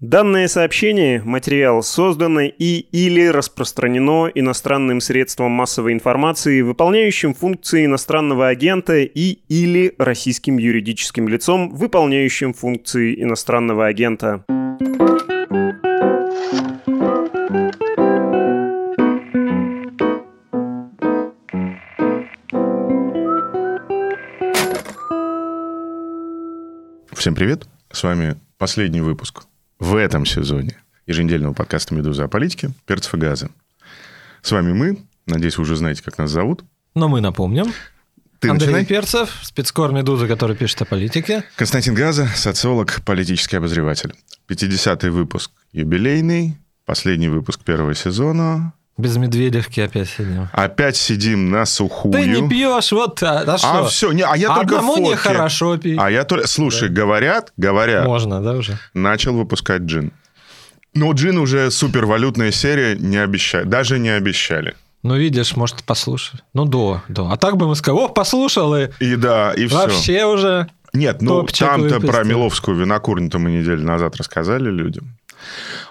Данное сообщение, материал создано и или распространено иностранным средством массовой информации, выполняющим функции иностранного агента и или российским юридическим лицом, выполняющим функции иностранного агента. Всем привет! С вами последний выпуск в этом сезоне еженедельного подкаста «Медуза о политике» «Перцев и газы». С вами мы. Надеюсь, вы уже знаете, как нас зовут. Но мы напомним. Ты Андрей начинай. Перцев, спецкор «Медуза», который пишет о политике. Константин Газа, социолог, политический обозреватель. 50-й выпуск юбилейный, последний выпуск первого сезона. Без медведевки опять сидим. Опять сидим на сухую. Ты не пьешь, вот а, а что? А все, не, а я только Одному фотки. нехорошо пить. А я только... Слушай, говорят, говорят, Можно, да, уже? начал выпускать джин. Но джин уже супервалютная серия, не обещали. Даже не обещали. Ну, видишь, может, послушай. Ну, до, до. А так бы мы сказали, ох, послушал, и И да, и все. вообще уже... Нет, ну там-то про Миловскую винокурню-то мы неделю назад рассказали людям.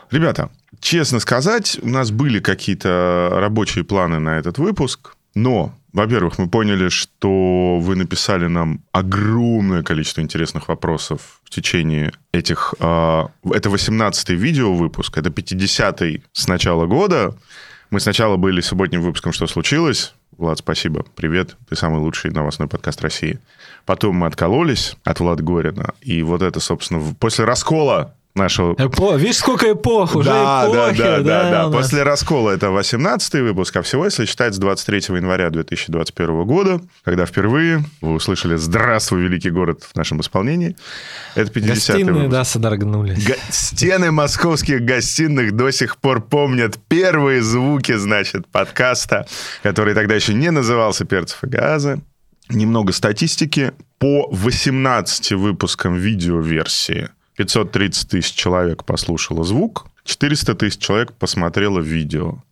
Ребята, честно сказать, у нас были какие-то рабочие планы на этот выпуск, но, во-первых, мы поняли, что вы написали нам огромное количество интересных вопросов в течение этих... а, это 18-й видео-выпуск, это 50-й с начала года. Мы сначала были субботним выпуском «Что случилось?». Влад, спасибо. Привет. Ты самый лучший новостной подкаст России. Потом мы откололись от Влада Горина. И вот это, собственно, после раскола нашего... Эпо... Видишь, сколько эпох, уже да, да, эпохи, да, да, да. нас. После раскола это 18-й выпуск, а всего, если считать, с 23 января 2021 года, когда впервые вы услышали «Здравствуй, великий город» в нашем исполнении. Это 50-й Гостиные, выпуск. да, содрогнулись. Га- Стены московских гостиных до сих пор помнят первые звуки, значит, подкаста, который тогда еще не назывался «Перцев и газы». Немного статистики. По 18 выпускам видеоверсии 530 тысяч человек послушало звук, 400 тысяч человек посмотрело видео.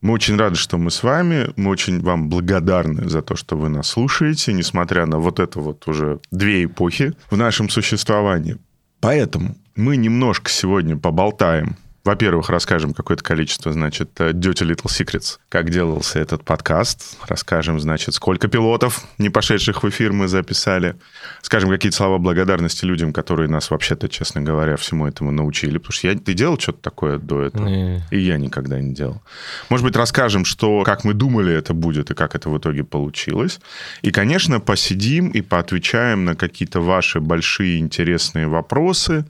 Мы очень рады, что мы с вами. Мы очень вам благодарны за то, что вы нас слушаете, несмотря на вот это вот уже две эпохи в нашем существовании. Поэтому мы немножко сегодня поболтаем. Во-первых, расскажем какое-то количество, значит, э, Dirty Little Secrets, как делался этот подкаст. Расскажем, значит, сколько пилотов, не пошедших в эфир, мы записали. Скажем какие-то слова благодарности людям, которые нас вообще-то, честно говоря, всему этому научили. Потому что я, ты делал что-то такое до этого? Не. И я никогда не делал. Может быть, расскажем, что, как мы думали это будет и как это в итоге получилось. И, конечно, посидим и поотвечаем на какие-то ваши большие интересные вопросы.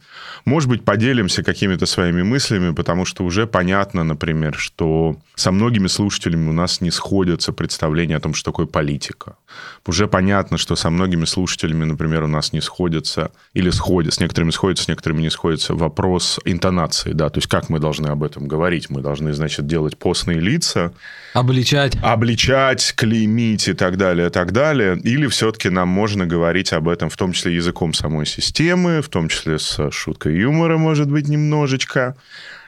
Может быть, поделимся какими-то своими мыслями, потому что уже понятно, например, что со многими слушателями у нас не сходятся представления о том, что такое политика. Уже понятно, что со многими слушателями, например, у нас не сходятся или сходят, с некоторыми сходятся, с некоторыми не сходятся вопрос интонации, да, то есть как мы должны об этом говорить. Мы должны, значит, делать постные лица, Обличать. обличать, клеймить и так далее, и так далее. Или все-таки нам можно говорить об этом, в том числе языком самой системы, в том числе с шуткой юмора, может быть, немножечко.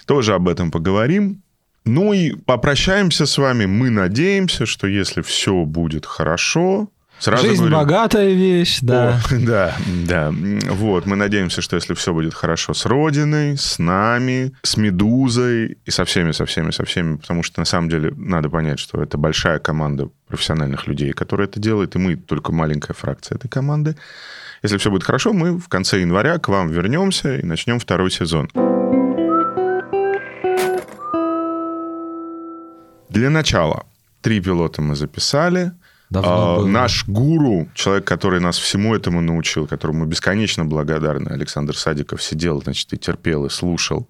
Тоже об этом поговорим. Ну и попрощаемся с вами. Мы надеемся, что если все будет хорошо... Сразу Жизнь говорю, богатая вещь, да. о, да, да. Вот, мы надеемся, что если все будет хорошо с Родиной, с нами, с Медузой и со всеми, со всеми, со всеми, потому что на самом деле надо понять, что это большая команда профессиональных людей, которая это делает, и мы только маленькая фракция этой команды. Если все будет хорошо, мы в конце января к вам вернемся и начнем второй сезон. Для начала три пилота мы записали. Давно А, было. Наш гуру, человек, который нас всему этому научил, которому мы бесконечно благодарны, Александр Садиков, сидел, значит, и терпел, и слушал,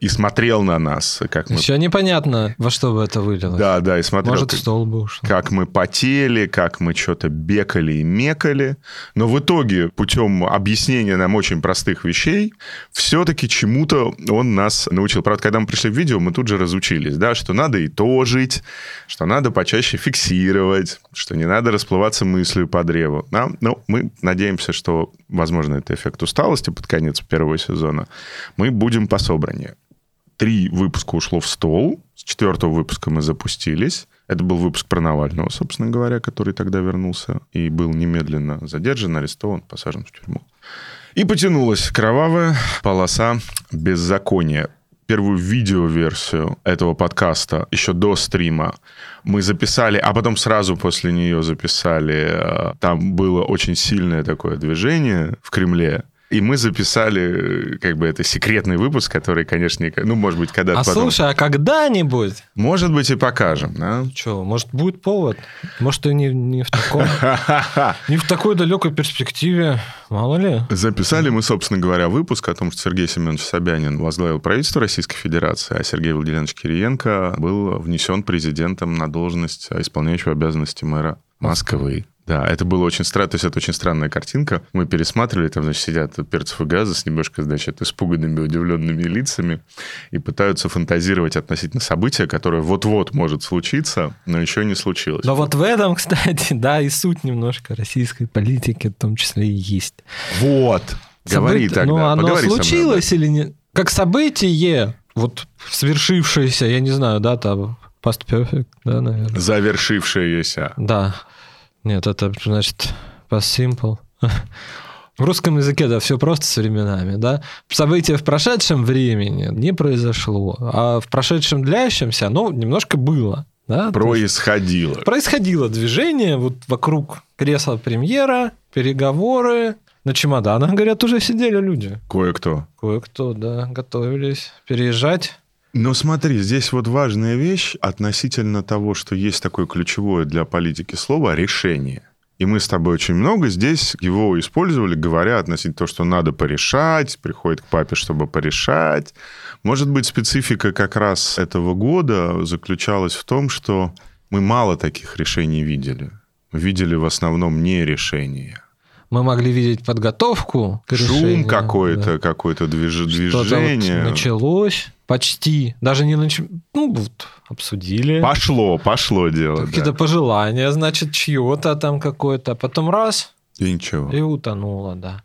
и смотрел на нас, как мы... Еще непонятно, во что бы это вылилось. Да, да, и смотрел, Может, как- в стол бы ушло. как мы потели, как мы что-то бекали и мекали. Но в итоге, путем объяснения нам очень простых вещей, все-таки чему-то он нас научил. Правда, когда мы пришли в видео, мы тут же разучились, да, что надо итожить, что надо почаще фиксировать, что не надо расплываться мыслью по древу. Да? Ну, мы надеемся, что, возможно, это эффект усталости под конец первого сезона. Мы будем пособраннее три выпуска ушло в стол. С четвертого выпуска мы запустились. Это был выпуск про Навального, собственно говоря, который тогда вернулся и был немедленно задержан, арестован, посажен в тюрьму. И потянулась кровавая полоса беззакония. Первую видеоверсию этого подкаста еще до стрима мы записали, а потом сразу после нее записали. э, Там было очень сильное такое движение в Кремле. И мы записали, э, как бы, это секретный выпуск, который, конечно, не- ну, может быть, когда-то А потом... слушай, а когда-нибудь? Может быть, и покажем, да? Что, может, будет повод? Может, и не, не в таком, не в такой далекой перспективе, мало ли. Записали мы, собственно говоря, выпуск о том, что Сергей Семенович Собянин возглавил правительство Российской Федерации, а Сергей Владимирович Кириенко был внесен президентом на должность исполняющего обязанности мэра Москвы. Да, это было очень странно, то есть это очень странная картинка. Мы пересматривали, там, значит, сидят перцев и газа с немножко, значит, испуганными, удивленными лицами и пытаются фантазировать относительно события, которое вот-вот может случиться, но еще не случилось. Но вот в этом, кстати, да, и суть немножко российской политики в том числе и есть. Вот. Говори Событ- тогда. Ну, оно поговори случилось или нет? Как событие, вот свершившееся, я не знаю, да, там, past perfect, да, наверное. Завершившееся. Да. Нет, это значит past simple. В русском языке, да, все просто с временами, да. Событие в прошедшем времени не произошло, а в прошедшем длящемся оно немножко было, да. То есть Происходило. Происходило движение вот вокруг кресла премьера, переговоры. На чемоданах, говорят, уже сидели люди. Кое-кто. Кое-кто, да, готовились переезжать. Но смотри, здесь вот важная вещь относительно того, что есть такое ключевое для политики слово «решение». И мы с тобой очень много здесь его использовали, говоря относительно того, что надо порешать, приходит к папе, чтобы порешать. Может быть, специфика как раз этого года заключалась в том, что мы мало таких решений видели. Видели в основном не решения. Мы могли видеть подготовку к Шум решению, какой-то, какое-то движ- Что-то вот движение. началось почти. Даже не началось. Ну, вот, обсудили. Пошло, пошло дело. Какие-то да. пожелания, значит, чье-то там какое-то. А потом раз, И ничего. и утонуло, да.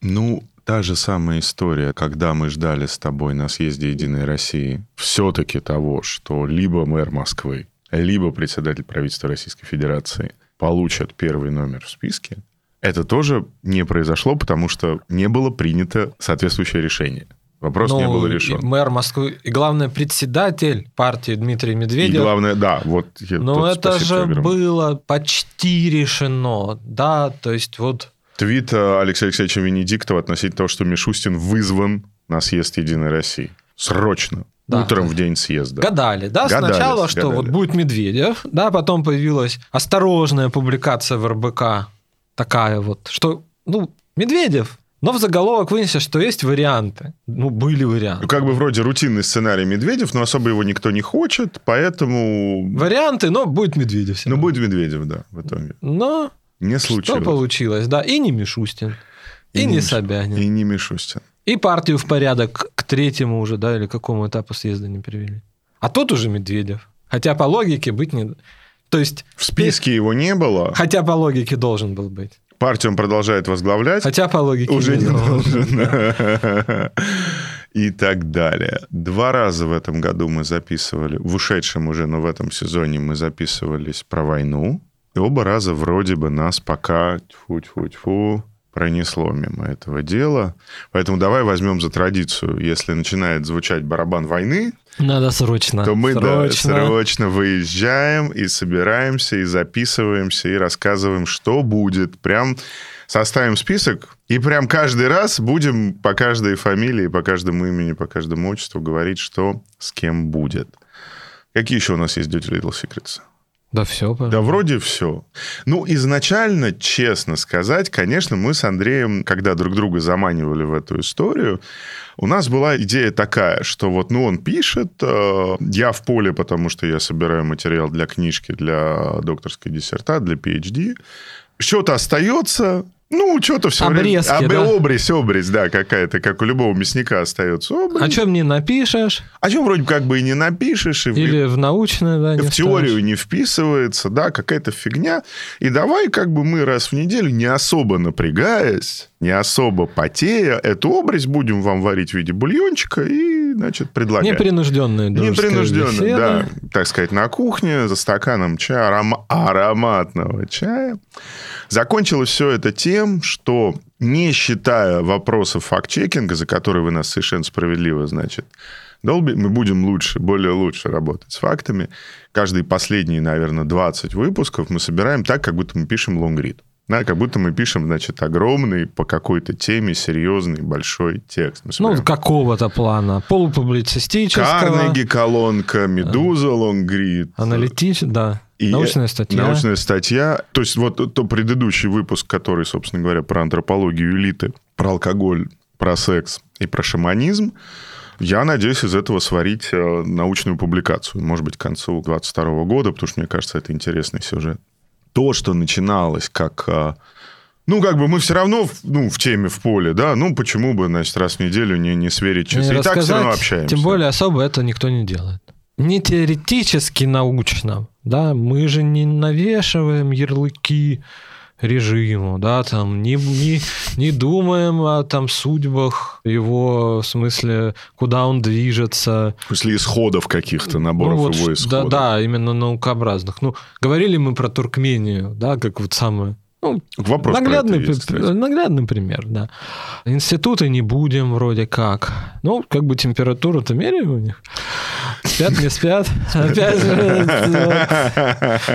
Ну, та же самая история, когда мы ждали с тобой на съезде «Единой России» все-таки того, что либо мэр Москвы, либо председатель правительства Российской Федерации получат первый номер в списке, это тоже не произошло, потому что не было принято соответствующее решение. Вопрос не Ну, был и решен. Мэр Москвы, и главное, председатель партии Дмитрий И Медведев. главное, да, вот... Но тут это же было почти решено, да, то есть вот Твит э, Алексея Алексеевича Венедиктова относительно того, что Мишустин вызван на съезд «Единой России». Срочно. Да. Утром в день съезда. гадали, да, Гадали, сначала, что гадали. вот будет Медведев, да, потом появилась осторожная публикация в РБК, такая вот, что, ну, Медведев, но в заголовок вынесли, что есть варианты. Ну, были варианты. Ну, как бы вроде рутинный сценарий Медведев, но особо его никто не хочет, поэтому... Варианты, но будет Медведев. всё Ну, будет Медведев, да, в итоге. Но Не что случилось. получилось, да, и не Мишустин, и, не Миш- Собянин. И не Мишустин. И партию в порядок к третьему уже, да, или к какому этапу съезда не привели. А тут уже Медведев. Хотя по логике быть не... То есть... В списке его не было. Хотя по логике должен был быть. Партию он продолжает возглавлять. Хотя по логике Уже не должен. должен. И так далее. Два раза в этом году мы записывали, в ушедшем уже, но в этом сезоне мы записывались про войну. И оба раза вроде бы нас пока тьфу-тьфу-тьфу пронесло мимо этого дела. Поэтому давай возьмем за традицию, если начинает звучать барабан войны, Надо срочно. то мы да, срочно. срочно выезжаем и собираемся, и записываемся, и рассказываем, что будет. Прям составим список, и прям каждый раз будем по каждой фамилии, по каждому имени, по каждому отчеству говорить, что с кем будет. Какие еще у нас есть Dirty Little Secrets? Да все, Да, вроде все. Ну, изначально, честно сказать, конечно, мы с Андреем, когда друг друга заманивали в эту историю, у нас была идея такая, что вот, ну, он пишет, э, я в поле, потому что я собираю материал для книжки, для докторской диссертации, для PhD. Что-то остается, ну, что-то все Обрезки, время... да? Обрезь, обрезь, да, какая-то, как у любого мясника остается обрезь. О чем не напишешь? О чем вроде как бы и не напишешь, и в- Или в научное, да, не в теорию вставишь. не вписывается, да, какая-то фигня. И давай как бы мы раз в неделю, не особо напрягаясь, не особо потея, эту обрезь будем вам варить в виде бульончика и значит, предлагай. Непринужденные Непринужденные, да. Так сказать, на кухне за стаканом чая, аром... ароматного чая. Закончилось все это тем, что, не считая вопросов факт-чекинга, за которые вы нас совершенно справедливо, значит, долби, мы будем лучше, более лучше работать с фактами. Каждые последние, наверное, 20 выпусков мы собираем так, как будто мы пишем лонгрид. Да, как будто мы пишем, значит, огромный по какой-то теме серьезный большой текст. Ну, какого-то плана. Полупублицистического. Карнеги колонка, Медуза лонгрид. Аналитич, да. И научная статья. Научная статья. То есть вот то предыдущий выпуск, который, собственно говоря, про антропологию элиты, про алкоголь, про секс и про шаманизм, я надеюсь из этого сварить э, научную публикацию. Может быть, к концу 2022 года, потому что, мне кажется, это интересный сюжет то, что начиналось как... А, ну, как бы мы все равно ну, в теме, в поле, да, ну, почему бы, значит, раз в неделю не, не сверить часы. Не И так все равно общаемся. Тем более особо это никто не делает. Не теоретически научно, да, мы же не навешиваем ярлыки режиму, да, там не, не, не думаем о там судьбах его, в смысле, куда он движется. В смысле исходов каких-то, наборов ну, вот, его исходов. Да, да, именно наукообразных. Ну, говорили мы про Туркмению, да, как вот самое ну, Вопрос наглядный, есть, наглядный пример, да. Институты не будем вроде как. Ну, как бы температуру-то меряем у них. Спят, не спят. Опять же.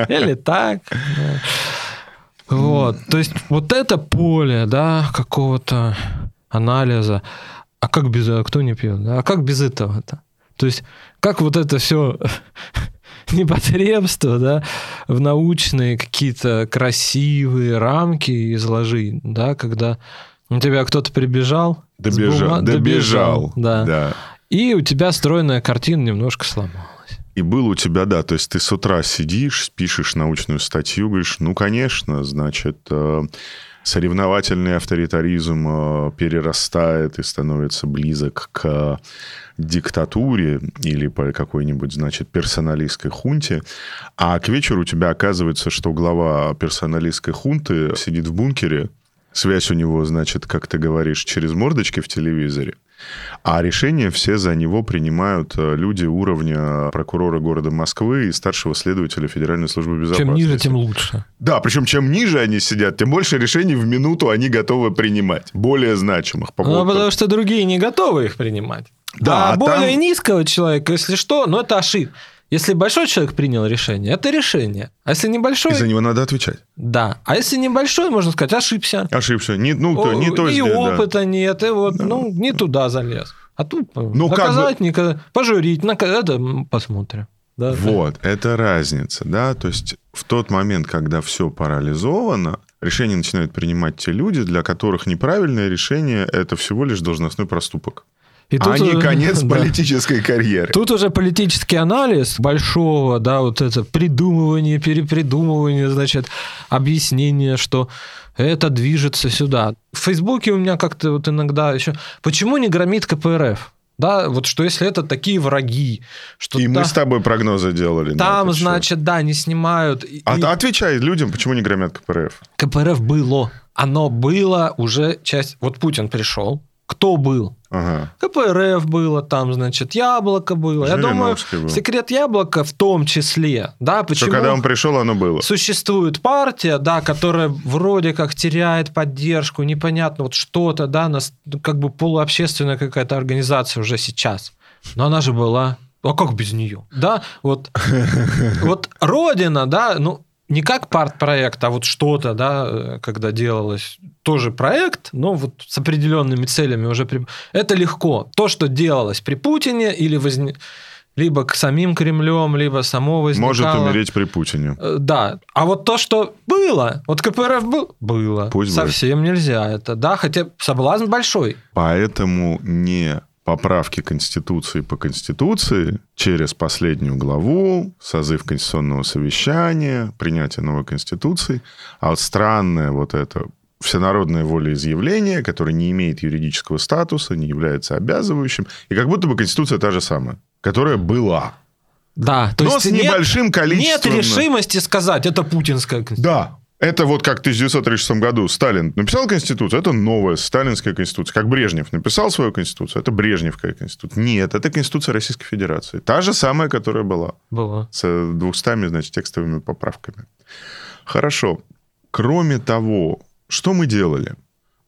Или так. Вот, то есть вот это поле, да, какого-то анализа. А как без, а кто не пьет? Да? А как без этого-то? То есть как вот это все непотребство, да, в научные какие-то красивые рамки изложить, да, когда у тебя кто-то прибежал, добежал, бума... добежал, добежал да. да, и у тебя стройная картина немножко сломалась. И был у тебя, да, то есть ты с утра сидишь, пишешь научную статью, говоришь, ну, конечно, значит, э, соревновательный авторитаризм э, перерастает и становится близок к диктатуре или по какой-нибудь, значит, персоналистской хунте, а к вечеру у тебя оказывается, что глава персоналистской хунты сидит в бункере, связь у него, значит, как ты говоришь, через мордочки в телевизоре, а решения все за него принимают э, люди уровня прокурора города Москвы и старшего следователя Федеральной службы безопасности. Чем ниже, тем лучше. Да, причем чем ниже они сидят, тем больше решений в минуту они готовы принимать, более значимых. По ну, потому что другие не готовы их принимать. Да, а, а более там... низкого человека, если что, ну это ошибка. Если большой человек принял решение, это решение. А если небольшой... И за него надо отвечать. Да. А если небольшой, можно сказать, ошибся. Ошибся. Не, ну, то, не то И сделать, опыта да. нет, и вот, да. ну, не туда залез. А тут ну, наказать, как бы... никогда, пожурить, это посмотрим. Да, вот, да. это разница, да, то есть в тот момент, когда все парализовано, решения начинают принимать те люди, для которых неправильное решение – это всего лишь должностной проступок. И тут, а не конец да. политической карьеры. Тут уже политический анализ большого, да, вот это придумывание, перепридумывание, значит, объяснение, что это движется сюда. В Фейсбуке у меня как-то вот иногда еще... Почему не громит КПРФ? Да, вот что если это такие враги, что и да, мы с тобой прогнозы делали. Там, значит, да, не снимают. А и... отвечай людям, почему не громят КПРФ? КПРФ было, оно было уже часть. Вот Путин пришел, кто был? Ага. КПРФ было там, значит, Яблоко было. Я думаю, был. секрет Яблока в том числе. Да, почему? Что когда он пришел, оно было. Существует партия, да, которая вроде как теряет поддержку, непонятно, вот что-то, да, нас, как бы полуобщественная какая-то организация уже сейчас. Но она же была. А как без нее? Да, вот, вот Родина, да, ну, не как парт-проект, а вот что-то, да, э, когда делалось, тоже проект, но вот с определенными целями уже. При... Это легко. То, что делалось при Путине или возник либо к самим Кремлем, либо само возникало. Может умереть при Путине. Э, да. А вот то, что было, вот КПРФ был, было. Пусть Совсем будет. нельзя это, да, хотя соблазн большой. Поэтому не поправки Конституции по Конституции через последнюю главу, созыв Конституционного совещания, принятие новой Конституции, а вот странное вот это всенародное волеизъявление, которое не имеет юридического статуса, не является обязывающим, и как будто бы Конституция та же самая, которая была. Да, то Но есть с небольшим нет, количеством... Нет решимости сказать, это путинская конституция. Да, Это вот как в 1936 году Сталин написал Конституцию, это новая сталинская Конституция. Как Брежнев написал свою Конституцию, это Брежневская Конституция. Нет, это Конституция Российской Федерации. Та же самая, которая была. Была. С 200, значит, текстовыми поправками. Хорошо. Кроме того, что мы делали?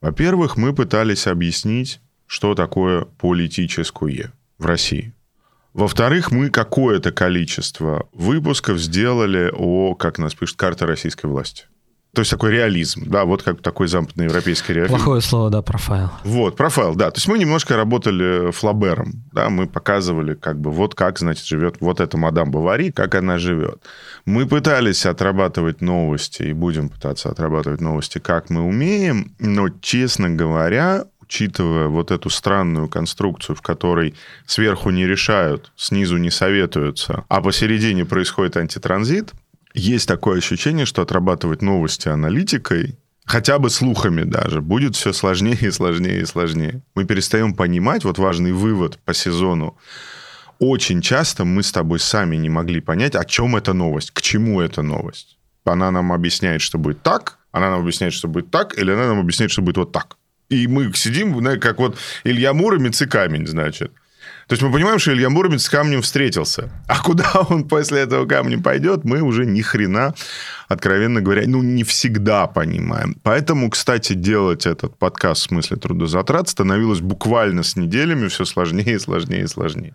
Во-первых, мы пытались объяснить, что такое политическое в России. Во-вторых, мы какое-то количество выпусков сделали о, как нас пишет, карта российской власти. То есть такой реализм, да, вот как такой западноевропейский реализм. Плохое слово, да, профайл. Вот, профайл, да. То есть мы немножко работали флабером, да, мы показывали, как бы, вот как, значит, живет вот эта мадам Бавари, как она живет. Мы пытались отрабатывать новости и будем пытаться отрабатывать новости, как мы умеем, но, честно говоря, учитывая вот эту странную конструкцию, в которой сверху не решают, снизу не советуются, а посередине происходит антитранзит, есть такое ощущение, что отрабатывать новости аналитикой, хотя бы слухами даже, будет все сложнее и сложнее и сложнее. Мы перестаем понимать, вот важный вывод по сезону, очень часто мы с тобой сами не могли понять, о чем эта новость, к чему эта новость. Она нам объясняет, что будет так, она нам объясняет, что будет так, или она нам объясняет, что будет вот так. И мы сидим, как вот Илья Муромец и камень, значит. То есть мы понимаем, что Илья Муромец с камнем встретился. А куда он после этого камня пойдет, мы уже ни хрена, откровенно говоря, ну, не всегда понимаем. Поэтому, кстати, делать этот подкаст в смысле трудозатрат становилось буквально с неделями все сложнее и сложнее и сложнее.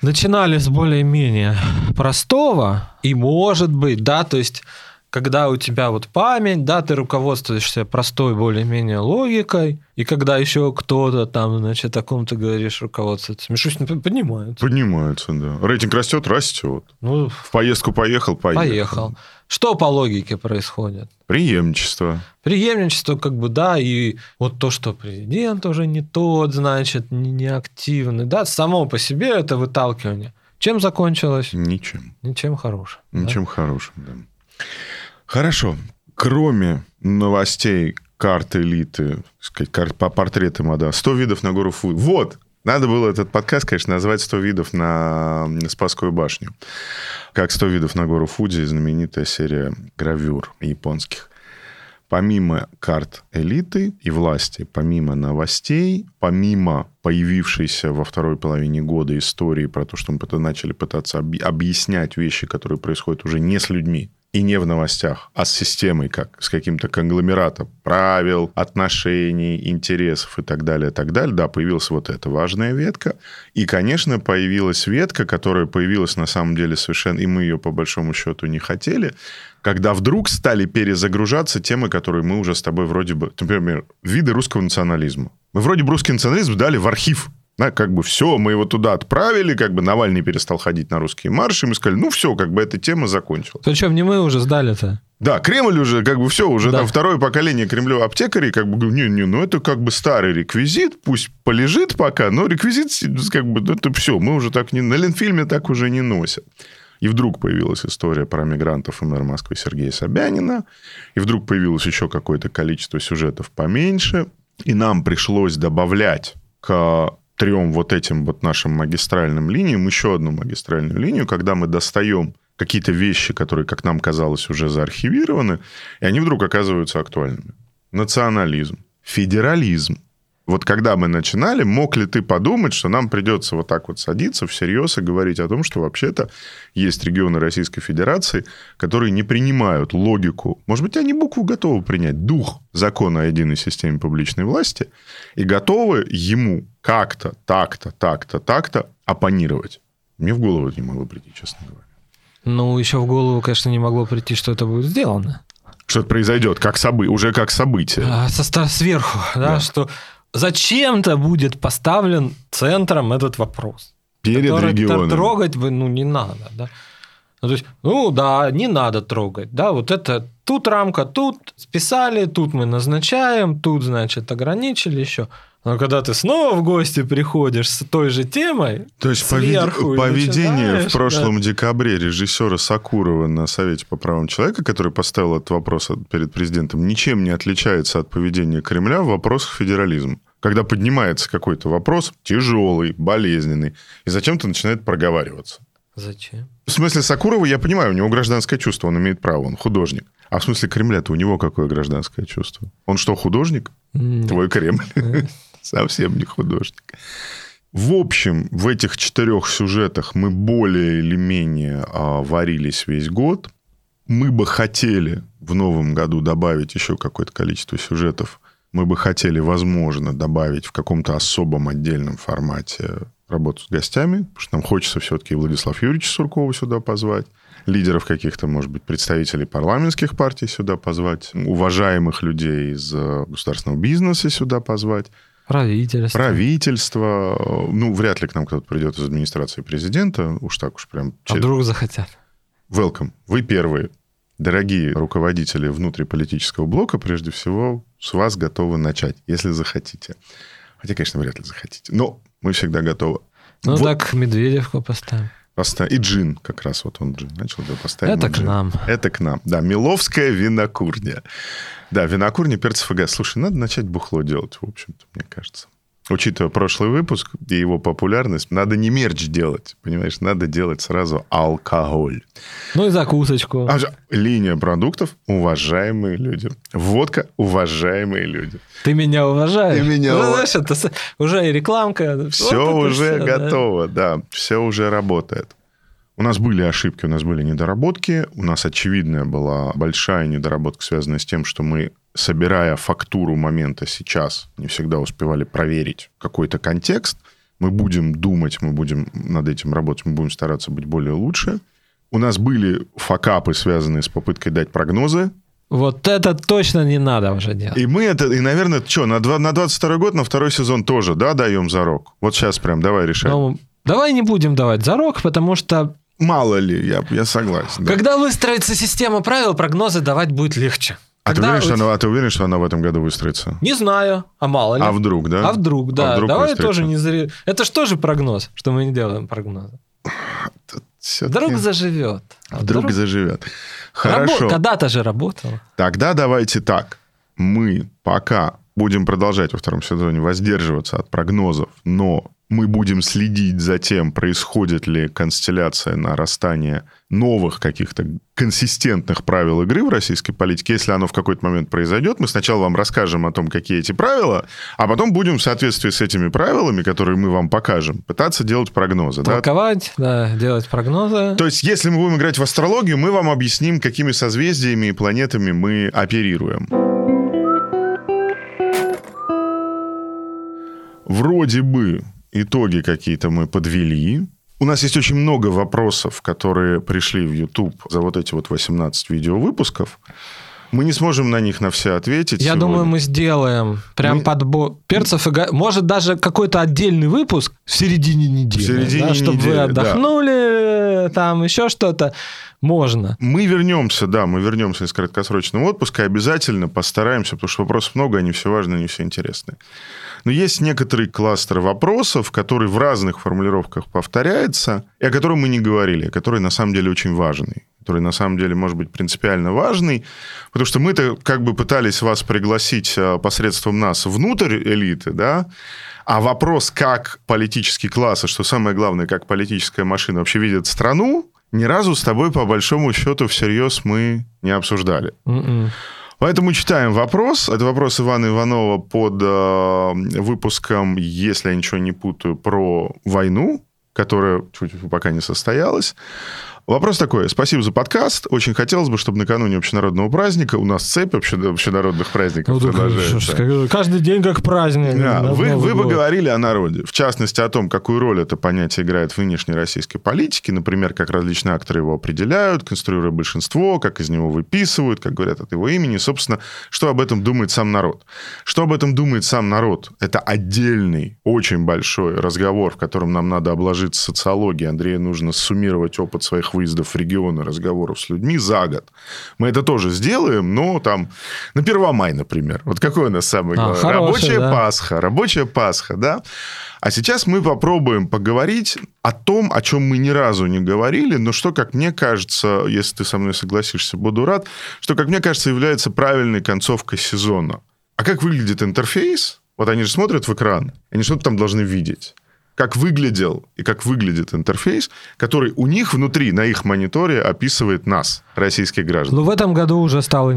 Начинали с более-менее простого, и может быть, да, то есть когда у тебя вот память, да, ты руководствуешься простой более-менее логикой, и когда еще кто-то там, значит, о ком ты говоришь руководствуется, мишусины поднимаются. Поднимаются, да. Рейтинг растет, растет. Ну, в поездку поехал, поехал. Поехал. Что по логике происходит? Преемничество. Преемничество, как бы, да, и вот то, что президент уже не тот, значит, не, не активный, да, само по себе это выталкивание. Чем закончилось? Ничем. Ничем хорошим. Ничем да? хорошим, да. Хорошо. Кроме новостей карты элиты, сказать, по портретам, да, 100 видов на гору Фу. Вот, надо было этот подкаст, конечно, назвать «100 видов на Спасскую башню». Как «100 видов на гору Фудзи» знаменитая серия гравюр японских. Помимо карт элиты и власти, помимо новостей, помимо появившейся во второй половине года истории про то, что мы начали пытаться объяснять вещи, которые происходят уже не с людьми, и не в новостях, а с системой, как с каким-то конгломератом правил, отношений, интересов и так далее, так далее. Да, появилась вот эта важная ветка. И, конечно, появилась ветка, которая появилась на самом деле совершенно, и мы ее по большому счету не хотели, когда вдруг стали перезагружаться темы, которые мы уже с тобой вроде бы... Например, виды русского национализма. Мы вроде бы русский национализм дали в архив да, как бы все, мы его туда отправили, как бы Навальный перестал ходить на русские марши, мы сказали, ну все, как бы эта тема закончилась. Причем не мы уже сдали-то. Да, Кремль уже, как бы все, уже да. там второе поколение Кремлева аптекарей, как бы, не-не, ну это как бы старый реквизит, пусть полежит пока, но реквизит, как бы, это все, мы уже так не, на Ленфильме так уже не носят. И вдруг появилась история про мигрантов и мэра Москвы Сергея Собянина, и вдруг появилось еще какое-то количество сюжетов поменьше, и нам пришлось добавлять к трем вот этим вот нашим магистральным линиям еще одну магистральную линию, когда мы достаем какие-то вещи, которые, как нам казалось, уже заархивированы, и они вдруг оказываются актуальными. Национализм, федерализм, вот когда мы начинали, мог ли ты подумать, что нам придется вот так вот садиться всерьез и говорить о том, что вообще-то есть регионы Российской Федерации, которые не принимают логику, может быть, они букву готовы принять, дух закона о единой системе публичной власти, и готовы ему как-то, так-то, так-то, так-то оппонировать. Мне в голову это не могло прийти, честно говоря. Ну, еще в голову, конечно, не могло прийти, что это будет сделано. Что это произойдет, как собы... уже как событие. А, со сверху, да, да. что зачем-то будет поставлен центром этот вопрос. Перед регионом. Трогать бы, ну, не надо, да. Ну, то есть, ну да, не надо трогать, да, вот это тут рамка, тут списали, тут мы назначаем, тут, значит, ограничили еще. Но когда ты снова в гости приходишь с той же темой, то есть сверху поведение в прошлом да. декабре режиссера Сакурова на Совете по правам человека, который поставил этот вопрос перед президентом, ничем не отличается от поведения Кремля в вопросах федерализма когда поднимается какой-то вопрос тяжелый, болезненный, и зачем-то начинает проговариваться. Зачем? В смысле Сакурова, я понимаю, у него гражданское чувство, он имеет право, он художник. А в смысле Кремля-то у него какое гражданское чувство? Он что, художник? Нет. Твой Кремль. Совсем не художник. В общем, в этих четырех сюжетах мы более или менее а, варились весь год. Мы бы хотели в новом году добавить еще какое-то количество сюжетов. Мы бы хотели, возможно, добавить в каком-то особом отдельном формате работу с гостями, потому что нам хочется все-таки Владислав Юрьевича Суркова сюда позвать, лидеров каких-то, может быть, представителей парламентских партий сюда позвать, уважаемых людей из э, государственного бизнеса сюда позвать. Правительство. Правительство. Ну, вряд ли к нам кто-то придет из администрации президента. Уж так уж прям... А вдруг захотят? Welcome. Вы первые. Дорогие руководители внутриполитического блока, прежде всего, с вас готовы начать, если захотите. Хотя, конечно, вряд ли захотите. Но мы всегда готовы. Ну Вот. так Медведевку поставим. Поста- И джин, как раз вот он джин начал, да, поставим. Это мы к джин. нам. Это к нам. Да, Миловская винокурня. Да, винокурня перцев и газ. Слушай, надо начать бухло делать, в общем-то, мне кажется. Учитывая прошлый выпуск и его популярность, надо не мерч делать, понимаешь? Надо делать сразу алкоголь. Ну и закусочку. А же- линия продуктов – уважаемые люди. Водка – уважаемые люди. Ты меня уважаешь? Ты меня Ну, ува- знаешь, это уже и рекламка. Все Вот уже да. готово, да. Все уже работает. У нас были ошибки, у нас были недоработки. У нас очевидная была большая недоработка, связанная с тем, что мы, собирая фактуру момента сейчас, не всегда успевали проверить какой-то контекст. Мы будем думать, мы будем над этим работать, мы будем стараться быть более лучше. У нас были факапы, связанные с попыткой дать прогнозы. Вот это точно не надо уже делать. И мы это, и, наверное, что, на, два- на 22 год, на второй сезон тоже, да, даем зарок? Вот сейчас прям давай решай. Ну, давай не будем давать зарок, потому что Мало ли, я, я согласен. да. когда выстроится система правил, прогнозы давать будет легче. А, ты Когда уверен, что она, а ты уверен, что она в этом году выстроится? Не знаю, а мало ли. А вдруг, да? А вдруг, да. А вдруг Давай выстроится? тоже не зри... Это же тоже прогноз, что мы не делаем прогнозы. Вдруг заживет. А вдруг заживет. Хорошо. Рабо- Когда-то же работало. Тогда давайте так. Мы пока будем продолжать во втором сезоне воздерживаться от прогнозов, но мы будем следить за тем, происходит ли констелляция нарастания новых каких-то консистентных правил игры в российской политике. Если оно в какой-то момент произойдет, мы сначала вам расскажем о том, какие эти правила, а потом будем в соответствии с этими правилами, которые мы вам покажем, пытаться делать прогнозы. да? Толковать, да, делать прогнозы. То есть, если мы будем играть в астрологию, мы вам объясним, какими созвездиями и планетами мы оперируем. Вроде бы итоги какие-то мы подвели. У нас есть очень много вопросов, которые пришли в YouTube за вот эти вот 18 видеовыпусков. Мы не сможем на них на все ответить. Я сегодня. думаю, мы сделаем прям Мы- подбор перцев и Может, даже какой-то отдельный выпуск в середине недели. В середине да, чтобы недели, вы да. отдохнули, там еще что-то. Можно. Мы вернемся, да, мы вернемся из краткосрочного отпуска, обязательно постараемся, потому что вопросов много, они все важные, они все интересные. Но есть некоторый кластер вопросов, который в разных формулировках повторяется, и о котором мы не говорили, который на самом деле очень важный, который на самом деле может быть принципиально важный, потому что мы-то как бы пытались вас пригласить э, посредством нас внутрь элиты, да, а вопрос, как политический класс, и что самое главное, как политическая машина вообще видит страну, ни разу с тобой, по большому счету, всерьез мы не обсуждали. М-м. Поэтому читаем вопрос. Это вопрос Ивана Иванова под э, выпуском, если я ничего не путаю, про войну, которая чуть пока не состоялась. Вопрос такой. Спасибо за подкаст. Очень хотелось бы, чтобы накануне общенародного праздника у нас цепь обще- общенародных праздников Ну, продолжается. как- каждый день как праздник. Да, вы, вы бы говорили о народе, в частности о том, какую роль это понятие играет в нынешней российской политике, например, как различные акторы его определяют, конструируя большинство, как из него выписывают, как говорят от его имени, собственно, что об этом думает сам народ. Что об этом думает сам народ? Это отдельный, очень большой разговор, в котором нам надо обложиться социологией. Андрею нужно суммировать опыт своих выездов в регионы, разговоров с людьми за год. Мы это тоже сделаем, но там на Первомай, например. Вот какой у нас самый А, главный? хороший, Рабочая да. Пасха, рабочая Пасха, да? А сейчас мы попробуем поговорить о том, о чем мы ни разу не говорили, но что, как мне кажется, если ты со мной согласишься, буду рад, что, как мне кажется, является правильной концовкой сезона. А как выглядит интерфейс? Вот они же смотрят в экран, они что-то там должны видеть. Как выглядел и как выглядит интерфейс, который у них внутри, на их мониторе описывает нас, российских граждан. Ну, в этом году уже стало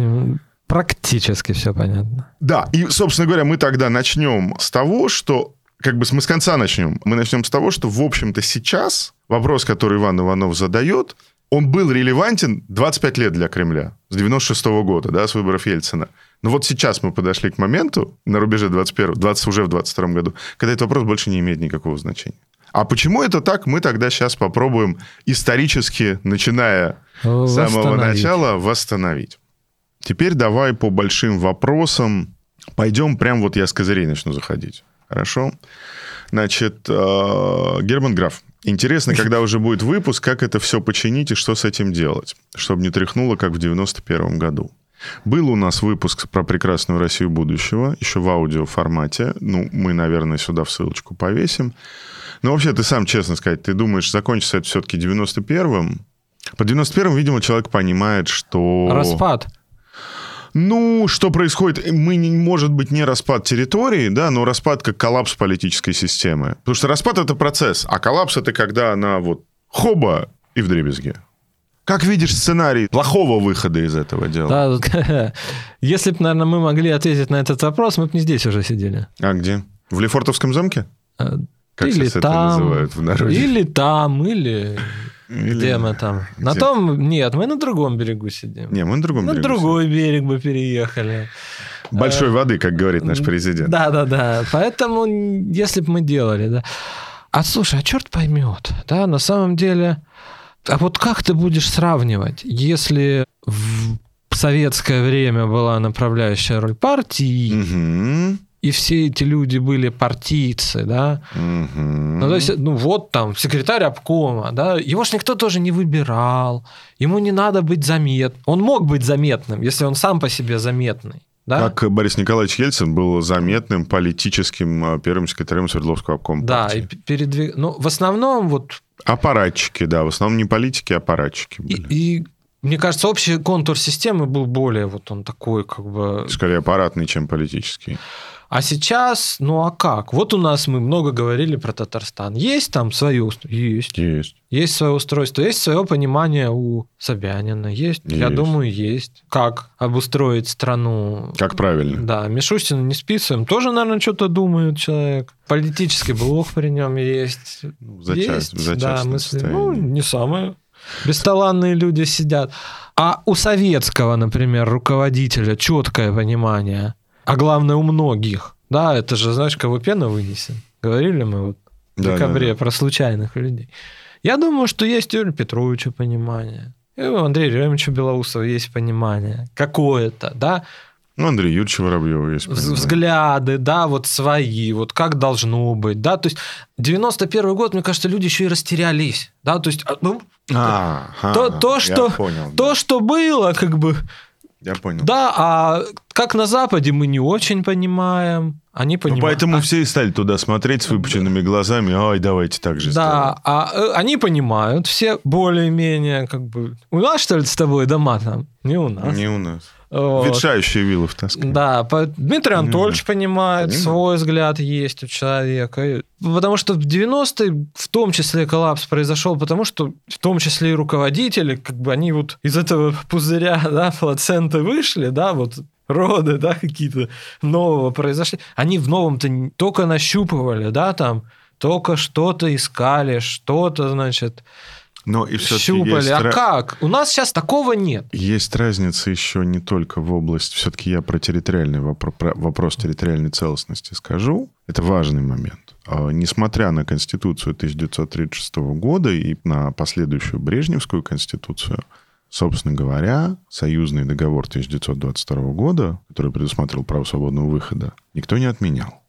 практически все понятно. Да, и, собственно говоря, мы тогда начнем с того, что как бы мы с конца начнем. Мы начнем с того, что, в общем-то, сейчас вопрос, который Иван Иванов задает, он был релевантен 25 лет для Кремля, с 96 -го года, да, с выборов Ельцина. Но вот сейчас мы подошли к моменту, на рубеже 21 20, уже в 22 году, когда этот вопрос больше не имеет никакого значения. А почему это так, мы тогда сейчас попробуем исторически, начиная с самого начала, восстановить. Теперь давай по большим вопросам пойдем прям вот я с козырей начну заходить. Хорошо? Значит, э, Герман Граф, интересно, когда уже будет выпуск, как это все починить и что с этим делать, чтобы не тряхнуло, как в 91 году. Был у нас выпуск про прекрасную Россию будущего, еще в аудиоформате. Ну, мы, наверное, сюда в ссылочку повесим. Но вообще, ты сам честно сказать, ты думаешь, закончится это все-таки 91-м? По 91-м, видимо, человек понимает, что... Распад. Ну, что происходит? Мы, не, может быть, не распад территории, да, но распад как коллапс политической системы. Потому что распад – это процесс, а коллапс – это когда она вот хоба и в дребезге. Как видишь сценарий плохого выхода из этого дела? Да, если бы, наверное, мы могли ответить на этот вопрос, мы бы не здесь уже сидели. А где? В Лефортовском замке? А, Как или сейчас это там, называют в народе? или там, или... Или- Где мы там? На Где? том... Нет, мы на другом берегу сидим. Не, мы на другом на берегу другой берег бы переехали. сидим. Большой воды, как говорит наш президент. Да, да, да. Поэтому, если бы мы делали, да. А слушай, а черт поймет, да, на самом деле. А вот как ты будешь сравнивать, если в советское время была направляющая роль партии, Мгм. И все эти люди были партийцы, да? Мгм. Ну, то есть, ну вот там, секретарь обкома, да, его ж никто тоже не выбирал, ему не надо быть заметным. Он мог быть заметным, если он сам по себе заметный. Да? Как Борис Николаевич Ельцин был заметным политическим э, первым секретарем Свердловского обкома Да, и партии. п- передвиг... Ну, в основном вот... Аппаратчики, да, в основном не политики, а аппаратчики И, были. и, мне кажется, общий контур системы был более вот он такой как бы... Скорее аппаратный, чем политический. А сейчас, ну а как? Вот у нас мы много говорили про Татарстан. Есть там свое устройство? Есть. Есть. Есть свое устройство, есть свое понимание у Собянина. Есть, я Есть. думаю, есть. Как обустроить страну? Как правильно. Да, Мишустин не списываем. Тоже, наверное, что-то думает человек. Политический блок при нем есть. Ну, за есть, час- за да, мысли. Ну, не самые бесталанные люди сидят. А у советского, например, руководителя четкое понимание, а главное у многих. Да, это же, знаешь, кого пена вынесен. Говорили мы вот в Да, декабре да, да. про случайных людей. Я думаю, что есть у Юрия Петровича понимание. И у Андрея Ремовича Белоусова есть понимание. Какое-то, да? Ну, Андрей Юрьевич Воробьев есть. Понимание. взгляды, да, вот свои, вот как должно быть, да, то есть 91 год, мне кажется, люди еще и растерялись, да, то есть а, ну, А, то, то, что, понял, то, да. что было, как бы, Я понял. да, а как на Западе мы не очень понимаем, они Ну, понимают. поэтому а- все и стали туда смотреть с выпученными глазами. Ой, давайте так же Да, а э, они понимают, все более-менее, как бы, у нас, что ли, с тобой дома там? Не у нас. сделаем. Не у нас. Вот. Ветшающие виллы в Тоскане. Да, Дмитрий Анатольевич понимает, Понимаю. свой взгляд есть у человека. Потому что в 90-е в том числе коллапс произошел, потому что в том числе и руководители, как бы они вот из этого пузыря, да, плаценты вышли, да, вот роды, да, какие-то нового произошли. Они в новом-то только нащупывали, да, там, только что-то искали, что-то, значит, Но и щупали. есть, А как? У нас сейчас такого нет. есть разница еще не только в области... Все-таки я про территориальный вопрос, про вопрос территориальной целостности скажу. Это важный момент. А, Несмотря на Конституцию 1936 года и на последующую Брежневскую Конституцию, собственно говоря, союзный договор 1922 года, который предусматривал право свободного выхода, никто не отменял.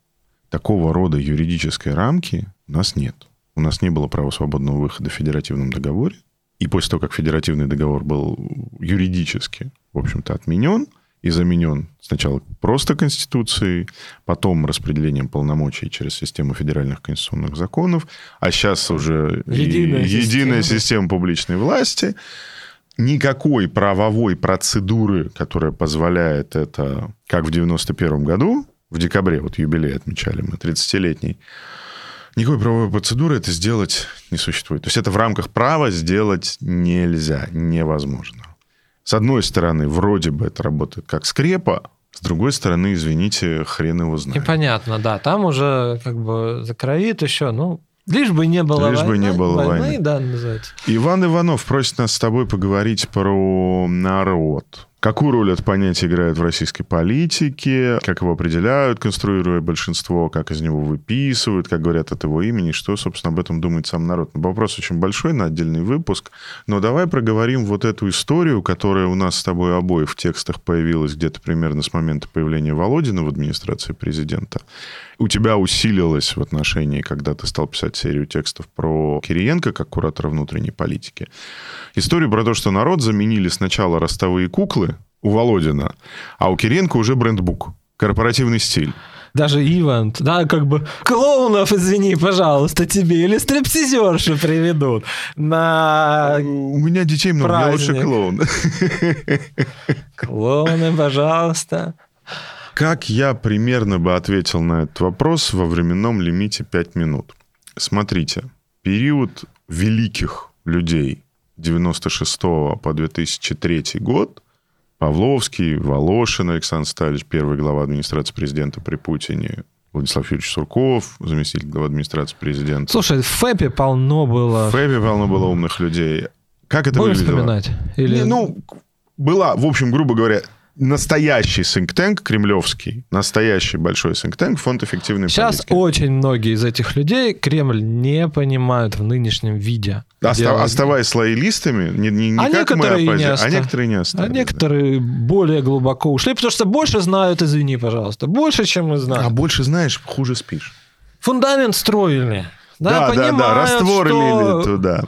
Такого рода юридической рамки у нас нет. У нас не было права свободного выхода в федеративном договоре. И после того, как федеративный договор был юридически, в общем-то, отменен и заменен сначала просто Конституцией, потом распределением полномочий через систему федеральных конституционных законов, а сейчас уже и Единая единая система. система публичной власти, никакой правовой процедуры, которая позволяет это, как в 91 году, в декабре, вот юбилей отмечали мы, 30-летний, Никакой правовой процедуры это сделать не существует. То есть это в рамках права сделать нельзя, невозможно. С одной стороны, вроде бы это работает как скрепа, с другой стороны, извините, хрен его знает. Непонятно, да. Там уже как бы закроит еще, ну, лишь бы не было Лишь бы войны, не было войны, войны. да, называется. Иван Иванов просит нас с тобой поговорить про народ. Какую роль это понятие играет в российской политике, как его определяют, конструируя большинство, как из него выписывают, как говорят от его имени, что, собственно, об этом думает сам народ. Вопрос очень большой на отдельный выпуск, но давай проговорим вот эту историю, которая у нас с тобой обоих в текстах появилась где-то примерно с момента появления Володина в администрации президента. У тебя усилилось в отношении, когда ты стал писать серию текстов про Кириенко как куратора внутренней политики. Историю про то, что народ заменили сначала ростовые куклы у Володина, а у Кириенко уже брендбук, корпоративный стиль. Даже ивент, да, как бы клоунов, извини, пожалуйста, тебе, или стриптизершу приведут на У меня детей много, я лучше клоун. клоуны, пожалуйста. Как я примерно бы ответил на этот вопрос во временном лимите 5 минут? Смотрите, период великих людей 96 по 2003 год Павловский, Волошин Александр Сталич, первый глава администрации президента при Путине, Владислав Юрьевич Сурков, заместитель главы администрации президента. Слушай, в ФЭПе полно было. В Фэбе полно было умных людей. Как это Будем выглядело? вспоминать? Или... Не, ну, была, в общем, грубо говоря, настоящий think-tank кремлевский, настоящий большой think-tank, фонд эффективной Сейчас политики. очень многие из этих людей Кремль не понимают в нынешнем виде. Оста- оставаясь лоялистами, не, не, не А как мы некоторые и не оппози- а оста- некоторые не А оставили. некоторые более глубоко ушли, потому что больше знают, извини, пожалуйста, больше, чем мы А знаем. больше знаешь, хуже спишь. Фундамент строили. Да, да, да, понимают, раствор что... лили туда.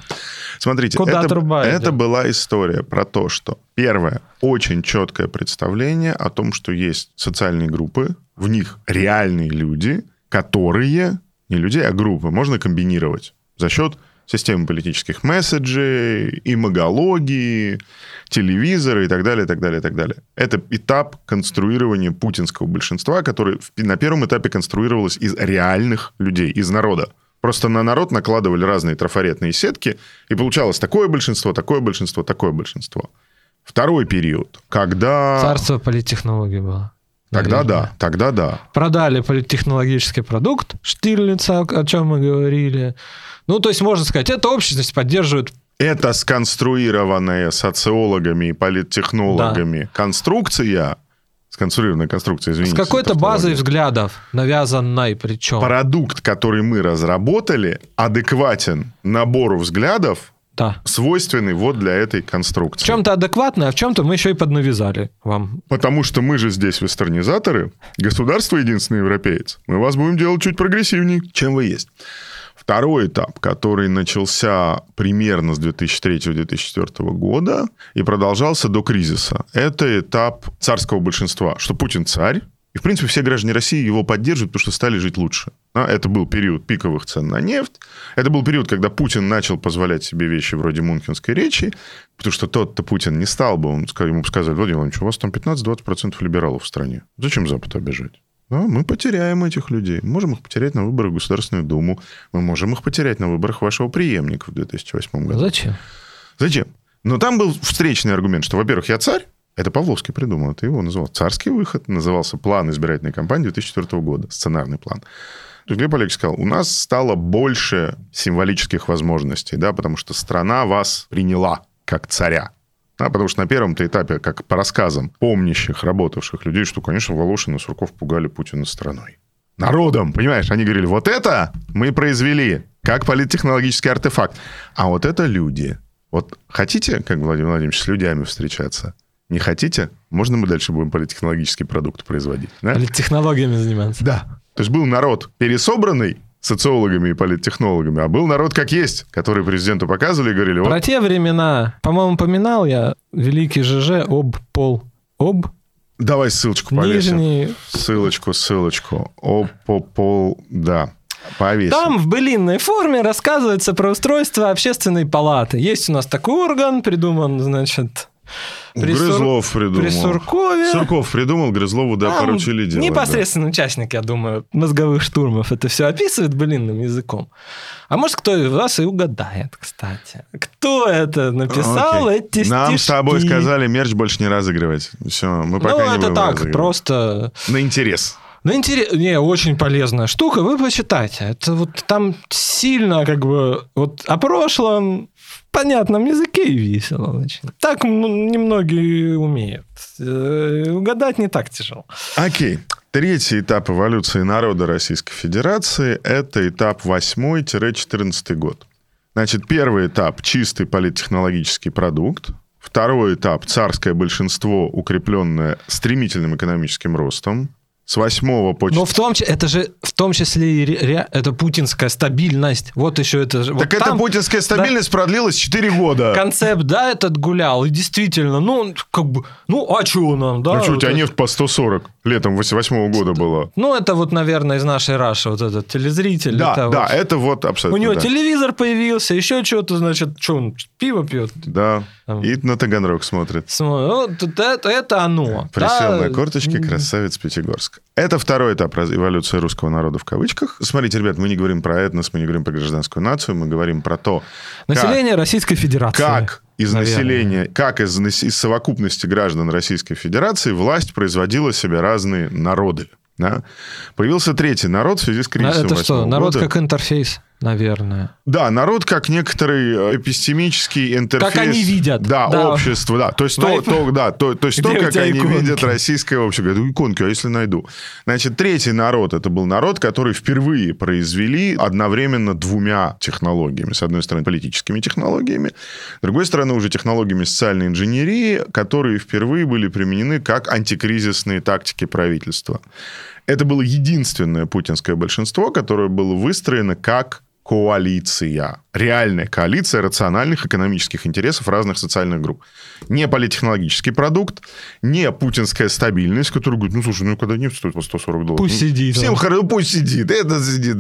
Смотрите, Куда это, труба это идет. была история про то, что первое, очень четкое представление о том, что есть социальные группы, в них реальные люди, которые, не людей, а группы, можно комбинировать за счет системы политических месседжей, имагологии, телевизора и так далее, и так далее, и так далее. Это этап конструирования путинского большинства, который на первом этапе конструировалось из реальных людей, из народа. Просто на народ накладывали разные трафаретные сетки, и получалось такое большинство, такое большинство, такое большинство. Второй период, когда... Царство политтехнологий было. Тогда наверное. да, тогда да. Продали политтехнологический продукт Штирлица, о чем мы говорили. Ну, то есть, можно сказать, эта общность поддерживает Это сконструированная социологами и политтехнологами конструкция, сконструированная конструкция, с извините. какой-то за базой взглядов, навязанной причем. Продукт, который мы разработали, адекватен набору взглядов, Да. свойственный вот для этой конструкции. В чем-то адекватно, а в чем-то мы еще и поднавязали вам. Потому что мы же здесь вестернизаторы, государство единственный европеец. Мы вас будем делать чуть прогрессивнее, чем вы есть. Второй этап, который начался примерно с 2003-2004 года и продолжался до кризиса, это этап царского большинства, что Путин царь, и, в принципе, все граждане России его поддерживают, потому что стали жить лучше. Это был период пиковых цен на нефть. Это был период, когда Путин начал позволять себе вещи вроде мунхенской речи, потому что тот-то Путин не стал бы, он, ему бы сказали, Владимир Владимирович, у вас там 15-20% либералов в стране. Зачем Запад обижать? Да, мы потеряем этих людей. Мы можем их потерять на выборах в Государственную Думу. Мы можем их потерять на выборах вашего преемника в 2008 году. Зачем? Зачем? Но там был встречный аргумент, что, во-первых, я царь, это Павловский придумал, это его называл царский выход, назывался план избирательной кампании 2004 года, сценарный план. Глеб Олегович сказал, у нас стало больше символических возможностей, да, потому что страна вас приняла как царя. Да, потому что на первом-то этапе, как по рассказам помнящих, работавших людей, что, конечно, Волошин и Сурков пугали Путина страной. Народом, понимаешь? Они говорили, вот это мы произвели, как политтехнологический артефакт. А вот это люди. Вот хотите, как Владимир Владимирович, с людьми встречаться? Не хотите? Можно мы дальше будем политтехнологический продукт производить? да? Технологиями заниматься. Да. То есть был народ пересобранный социологами и политтехнологами, а был народ как есть, который президенту показывали и говорили, вот Про те времена, по-моему, поминал я великий ЖЖ об пол. Об давай ссылочку повесим. нижний. Ссылочку, ссылочку. Пол, да. Повесим. Там в былинной форме рассказывается про устройство общественной палаты. Есть у нас такой орган, придуман, значит, При Сур- Грызлов придумал. При Суркове. Сурков придумал, Грызлову, да, Там поручили делать. Непосредственный участник, я думаю, мозговых штурмов это все описывает былинным языком. А может, кто из вас и угадает, кстати. Кто это да. написал Окей. эти Нам с тобой стишки? сказали мерч больше не разыгрывать. Все, мы пока Ну, не это будем так, просто... На интерес. Ну, интересно, не, очень полезная штука, вы почитайте. Это вот там сильно как бы вот о прошлом понятном языке и весело очень. Так немногие умеют. Э, Угадать не так тяжело. Окей. Третий этап эволюции народа Российской Федерации – это этап 8-14 год. Значит, первый этап – чистый политтехнологический продукт. Второй этап – царское большинство, укрепленное стремительным экономическим ростом. С 8 по... Но в том, числе- это же в том числе и ре- это путинская стабильность. Вот еще это же. вот Так эта там путинская стабильность продлилась 4 года. Концепт, да, этот гулял. И действительно, ну, как бы, ну, а чего нам, да? Ну что, у вот тебя это- нефть по 140 летом 88 года была. Ну, это вот, наверное, из нашей Раши вот этот телезритель. Да, это да, вот- это вот абсолютно. У него да. телевизор появился, еще что-то, значит, что он пиво пьет. Да, Там. и на Таганрог смотрит. Смо- Вот вот это, это оно. Присел да. на корточки красавец Пятигорск. Это второй этап эволюции русского народа в кавычках. Смотрите, ребят, мы не говорим про этнос, мы не говорим про гражданскую нацию, мы говорим про то, Население Российской Федерации. как из наверное. населения, как из, из совокупности граждан Российской Федерации власть производила себе разные народы. да. Появился третий народ в связи с А кризисом Это что, народ года. как интерфейс, наверное. Да, народ как некоторый э, эпистемический интерфейс. Как они видят. Да, Да. общество, да. То есть, то, то, да, то, то, есть то, как они иконки? видят российское общество. Говорят, «Ну, иконки, а если найду? Значит, третий народ, это был народ, который впервые произвели одновременно двумя технологиями. С одной стороны, политическими технологиями, с другой стороны, уже технологиями социальной инженерии, которые впервые были применены как антикризисные тактики правительства. Это было единственное путинское большинство, которое было выстроено как коалиция. Реальная коалиция рациональных экономических интересов разных социальных групп. Не политтехнологический продукт, не путинская стабильность, которая говорит, ну, слушай, ну, когда нефть стоит по 140 долларов. Пусть ну, сидит Всем хорошо, пусть сидит. Это сидит,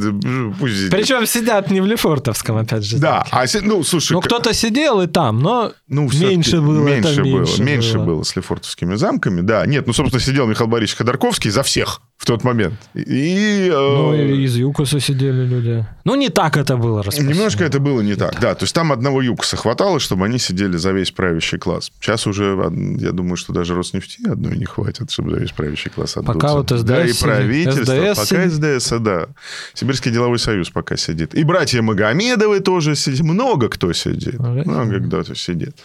пусть сидит. Причем сидят не в Лефортовском, опять же. Да, а, ну, слушай... Ну, кто-то сидел и там, но ну, меньше было. Меньше было, меньше, меньше было. было с Лефортовскими замками, да. Нет, ну, собственно, сидел Михаил Борисович Ходорковский за всех в тот момент. И... э, Ну, из Юкоса сидели люди. Ну, не так это было. Немножко это было не так, да. То есть там одного ЮКОСа хватало, чтобы они сидели за весь правящий класс. Сейчас уже, я думаю, что даже Роснефти одной не хватит, чтобы за весь правящий класс отдуться. Пока вот СДС Да, и правительство. СДС пока. СДС, да. Сибирский деловой союз пока сидит. И братья Магомедовы тоже сидят. Много кто сидит. Ага. Много кто сидит.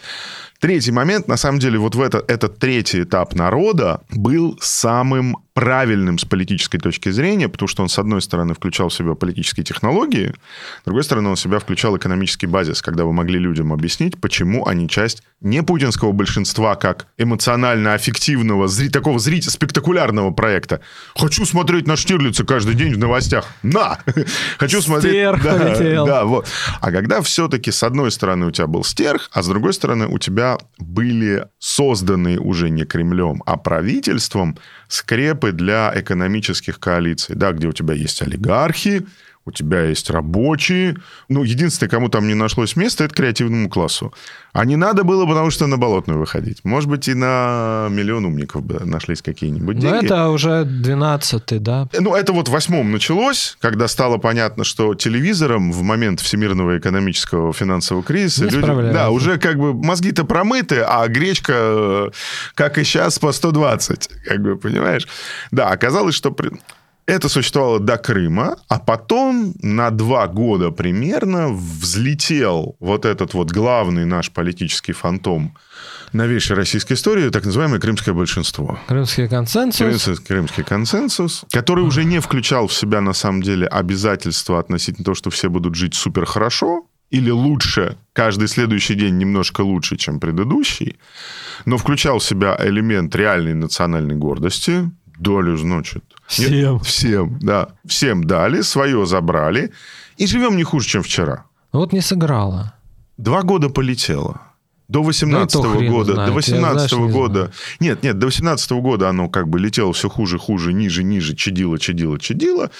Третий момент, на самом деле, вот в это, этот третий этап народа был самым правильным с политической точки зрения, потому что он, с одной стороны, включал в себя политические технологии, с другой стороны, он в себя включал экономический базис, когда вы могли людям объяснить, почему они часть не путинского большинства, как эмоционально-аффективного, зри- такого зрителя, спектакулярного проекта. Хочу смотреть на Штирлица каждый день в новостях. На! Хочу смотреть... Стерх Да, полетел. да, вот. А когда все-таки с одной стороны у тебя был стерх, а с другой стороны у тебя были созданы уже не Кремлем, а правительством скрепы для экономических коалиций, да, где у тебя есть олигархи, у тебя есть рабочие. Ну, единственное, кому там не нашлось места, это креативному классу. А не надо было, потому что на болотную выходить. Может быть, и на миллион умников бы нашлись какие-нибудь Ну, деньги. это уже 12-й, да? Ну, это вот в восьмом началось, когда стало понятно, что телевизором в момент всемирного экономического финансового кризиса Не люди... Да, уже как бы мозги-то промыты, а гречка, э, как и сейчас, по 120, как бы, понимаешь? Да, оказалось, что... при- Это существовало до Крыма, а потом на два года примерно взлетел вот этот вот главный наш политический фантом новейшей российской истории, так называемое крымское большинство. Крымский консенсус. Крымский, крымский консенсус, который уже не включал в себя, на самом деле, обязательства относительно того, что все будут жить супер хорошо или лучше, каждый следующий день немножко лучше, чем предыдущий, но включал в себя элемент реальной национальной гордости, долю, значит... Всем. Нет, всем, да. Всем дали, свое забрали, и живем не хуже, чем вчера. Вот не сыграло. Два года полетело. До 18 Да и то хрен года, знает, до я, 18 знаешь, не года. Нет, нет, до 18 года оно как бы летело все хуже, хуже, ниже, ниже, чадило, чадило, чадило.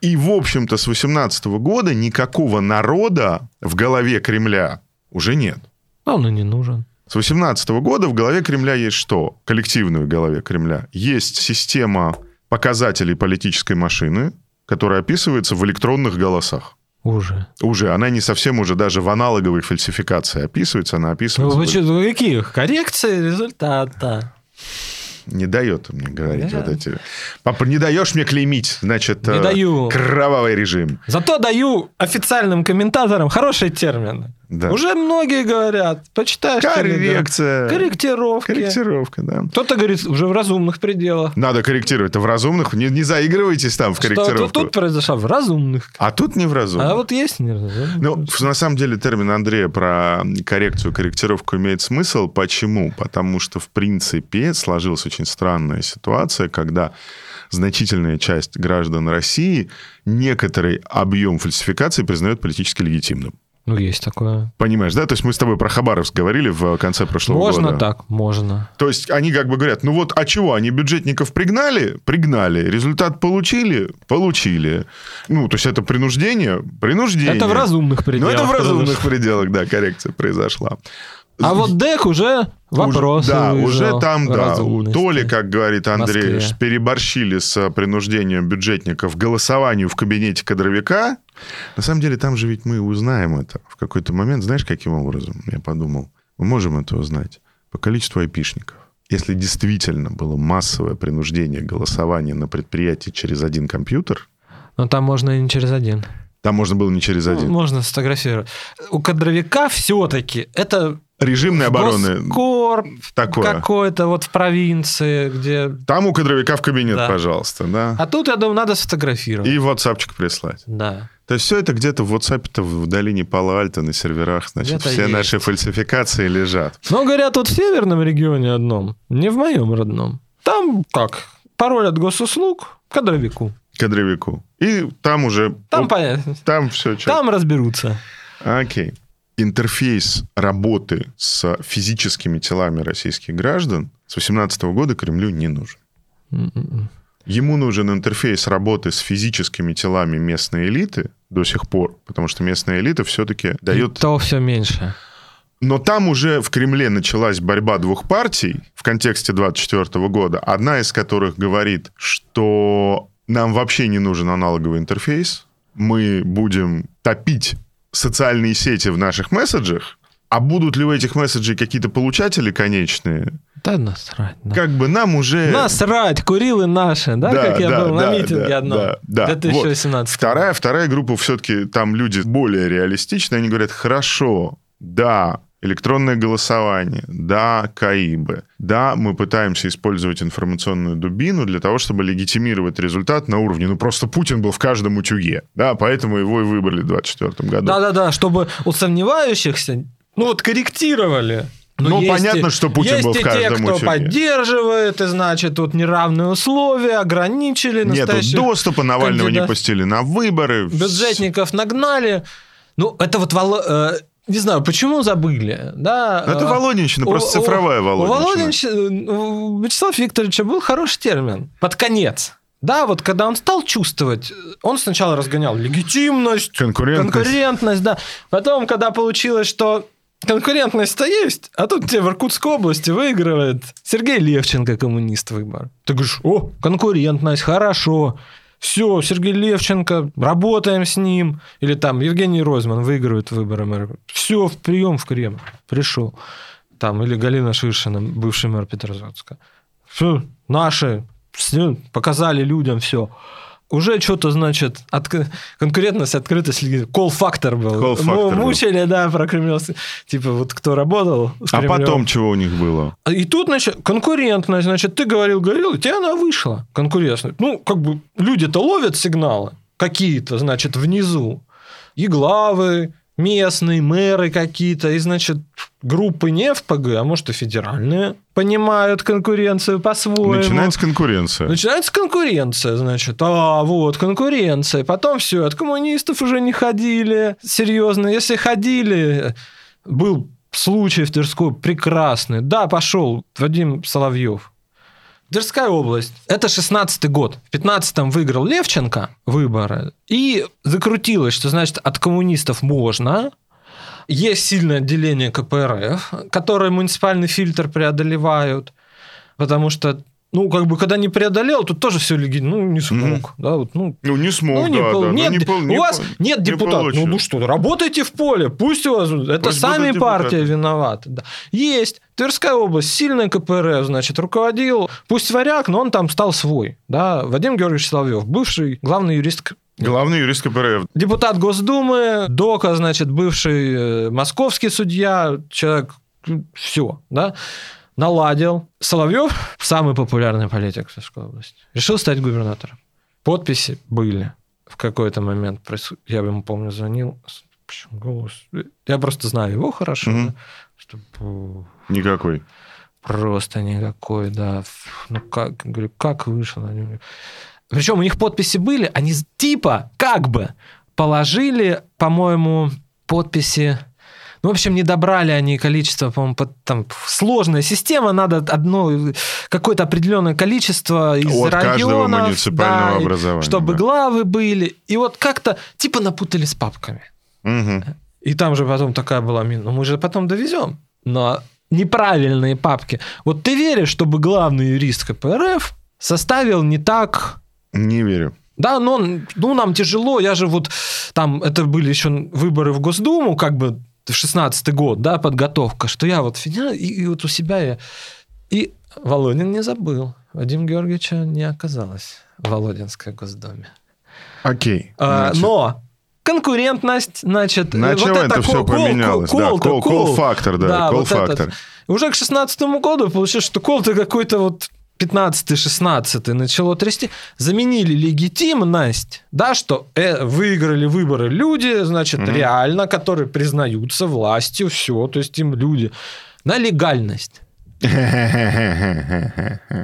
И, в общем-то, с 18 года никакого народа в голове Кремля уже нет. А он и не нужен. С 18 года в голове Кремля есть что? Коллективной голове Кремля. Есть система показателей политической машины, которая описывается в электронных голосах. Уже. Уже. Она не совсем уже даже в аналоговой фальсификации описывается, она Ну, описывается... вы в- что, вы каких? Коррекции результата. Не дает мне говорить Да. вот эти... Папа, не даешь мне клеймить, значит... Не э, даю. Кровавый режим. Зато даю официальным комментаторам хорошие термины. Да. Уже многие говорят. Почитаешь Телеграм. Коррекция. Корректировки. Корректировка, да. Кто-то говорит, уже в разумных пределах. Надо корректировать. Это в разумных. Не, не заигрывайтесь там в Что корректировку. тут, тут произошло? В разумных. А тут не в разумных. А вот есть не разумных. Ну, на самом деле термин Андрея про коррекцию, корректировку имеет смысл. Почему? Потому что, в принципе, сложилась очень странная ситуация, когда значительная часть граждан России некоторый объем фальсификации признает политически легитимным. Ну, есть такое. Понимаешь, да? То есть мы с тобой про Хабаровск говорили в конце прошлого можно года. так, можно. То есть они как бы говорят, ну вот, а чего, они бюджетников пригнали? Пригнали. Результат получили? Получили. Ну, то есть это принуждение? Принуждение. Это в разумных Ну, пределах. это в разумных произошло. пределах, да, коррекция произошла. А вот ДЭК уже вопрос. Уже- Да, уже там, да. То ли, как говорит Андрей, Москве. переборщили с принуждением бюджетников к голосованию в кабинете кадровика. На самом деле, там же ведь мы узнаем это в какой-то момент. Знаешь, каким образом? Я подумал. Мы можем это узнать по количеству айпишников. Если действительно было массовое принуждение голосования на предприятии через один компьютер, Но там можно и не через один. там можно было не через Ну, один. Можно сфотографировать. У кадровика все-таки это Режимной обороны Госкорп такое. какой-то вот в провинции, где... Там у кадровика в кабинет, Да. пожалуйста, да. А тут, я думаю, надо сфотографировать. И ватсапчик прислать. Да. То есть все это где-то в WhatsApp-то в долине Пало-Альто на серверах, значит, все есть. наши фальсификации лежат. Но, говорят, вот в северном регионе одном, не в моем родном. Там как? Пароль от госуслуг кадровику. Кадровику. И там уже... Там понятно. там все. Там разберутся. Окей. Интерфейс работы с физическими телами российских граждан с 2018 года Кремлю не нужен. М-м-м. Ему нужен интерфейс работы с физическими телами местной элиты до сих пор, потому что местная элита все-таки дает И то все меньше. Но там уже в Кремле началась борьба двух партий в контексте 24 года, одна из которых говорит, что нам вообще не нужен аналоговый интерфейс, мы будем топить социальные сети в наших месседжах, а будут ли у этих месседжей какие-то получатели конечные, Да насрать. да. как бы нам уже... Насрать, курилы наши, да, Да, как я да, был да, на митинге да, одном. да, да. 2018. Вторая, вторая группа все-таки там люди более реалистичные, они говорят, хорошо, да, электронное голосование, да, КАИБы, да, мы пытаемся использовать информационную дубину для того, чтобы легитимировать результат на уровне, ну просто Путин был в каждом утюге, да, поэтому его и выбрали в 24 году. Да-да-да, чтобы у сомневающихся, ну вот корректировали. Но Ну, есть понятно, и- что Путин был в и те, каждом кто утюге. поддерживает, и значит, тут неравные условия, ограничили настоящих доступа, Навального не кандидат- пустили на выборы. бюджетников нагнали. Ну, это вот э, не знаю, почему забыли, да? Это э, Володинщина, просто у- цифровая Володинщина. Володинщи- у Вячеслава Викторовича был хороший термин. Под конец. Да, вот когда он стал чувствовать, он сначала разгонял легитимность, Конкурентность. конкурентность, да. Потом, когда получилось, что конкурентность-то есть, а тут тебе в Иркутской области выигрывает Сергей Левченко, коммунист выбор. Ты говоришь, о, конкурентность, хорошо. Все, Сергей Левченко, работаем с ним. Или там Евгений Ройзман выигрывает выборы мэра. Все, в прием в Кремль. Пришел. Там, или Галина Шишина, бывший мэр Петрозаводска. Все, наши, всё, показали людям все. Уже что-то, значит, отк- конкурентность, открытость, кол-фактор был. Call-factor Му- был. Мучили, да, про кремлевский. Типа, вот кто работал А потом чего у них было? И тут, значит, конкурентность, значит, ты говорил, говорил, и тебе она вышла, конкурентность. Ну, как бы люди-то ловят сигналы какие-то, значит, внизу. И главы местные, мэры какие-то, и, значит, группы не ФПГ, а может, и федеральные, понимают конкуренцию по-своему. Начинается конкуренция. Начинается конкуренция, значит. А, вот, конкуренция. Потом все, от коммунистов уже не ходили. Серьезно, если ходили, был случай в Тверской прекрасный. Да, пошел Вадим Соловьев. Тверская область. Это 16-й год. В 15-м выиграл Левченко выборы. И закрутилось, что, значит, от коммунистов можно. Есть сильное отделение КПРФ, которые муниципальный фильтр преодолевают, потому что ну, как бы, когда не преодолел, тут тоже все легитимно. Ну, не смог. Mm-hmm. Да, вот, ну, ну, не смог, ну, не да, пол... да. Нет, ну, не пол... у не вас пол... нет депутатов. Ну, ну что, работайте в поле, пусть у вас... Это Пусть сами партия виноваты. Да. Есть. Тверская область, сильная КПРФ, значит, руководил. Пусть варяг, но он там стал свой. Да. Вадим Георгиевич Соловьев, бывший главный юрист Главный юрист КПРФ. Депутат Госдумы, Дока, значит, бывший э, московский судья, человек, все, да, наладил. Соловьев, самый популярный политик в Тверской области, решил стать губернатором. Подписи были в какой-то момент. Я ему, помню, звонил. Голос. Я просто знаю его хорошо. Мгм. да, что, фу, Никакой. Просто никакой, да. Ну как, говорю, как вышел? Причем у них подписи были, они типа как бы положили, по-моему, подписи. Ну, в общем, не добрали они количество, по-моему, под- там сложная система, надо одно какое-то определенное количество из От районов, муниципального да, образования, чтобы да. главы были. И вот как-то типа напутали с папками. Мгм. И там же потом такая была. Ну, мы же потом довезем. Но неправильные папки. Вот ты веришь, чтобы главный юрист КПРФ составил не так... Не верю. Да, но ну, нам тяжело. Я же вот... Там это были еще выборы в Госдуму, как бы в 16 год, да, подготовка, что я вот фигня, и, и вот у себя я... И Володин не забыл. Вадим Георгиевича не оказалось в Володинской Госдуме. Окей. А, Значит, но конкурентность, значит, Начало вот это все кол- кол- поменялось. Да, кол-то, кол- кол. кол-фактор, да, Да, вот кол-фактор. этот. Уже к 16 году получилось, что кол-то какой-то вот 15-16 начало трясти, заменили легитимность, да, что э, выиграли выборы люди, значит, Мгм. реально, которые признаются властью, все, то есть им люди, на легальность.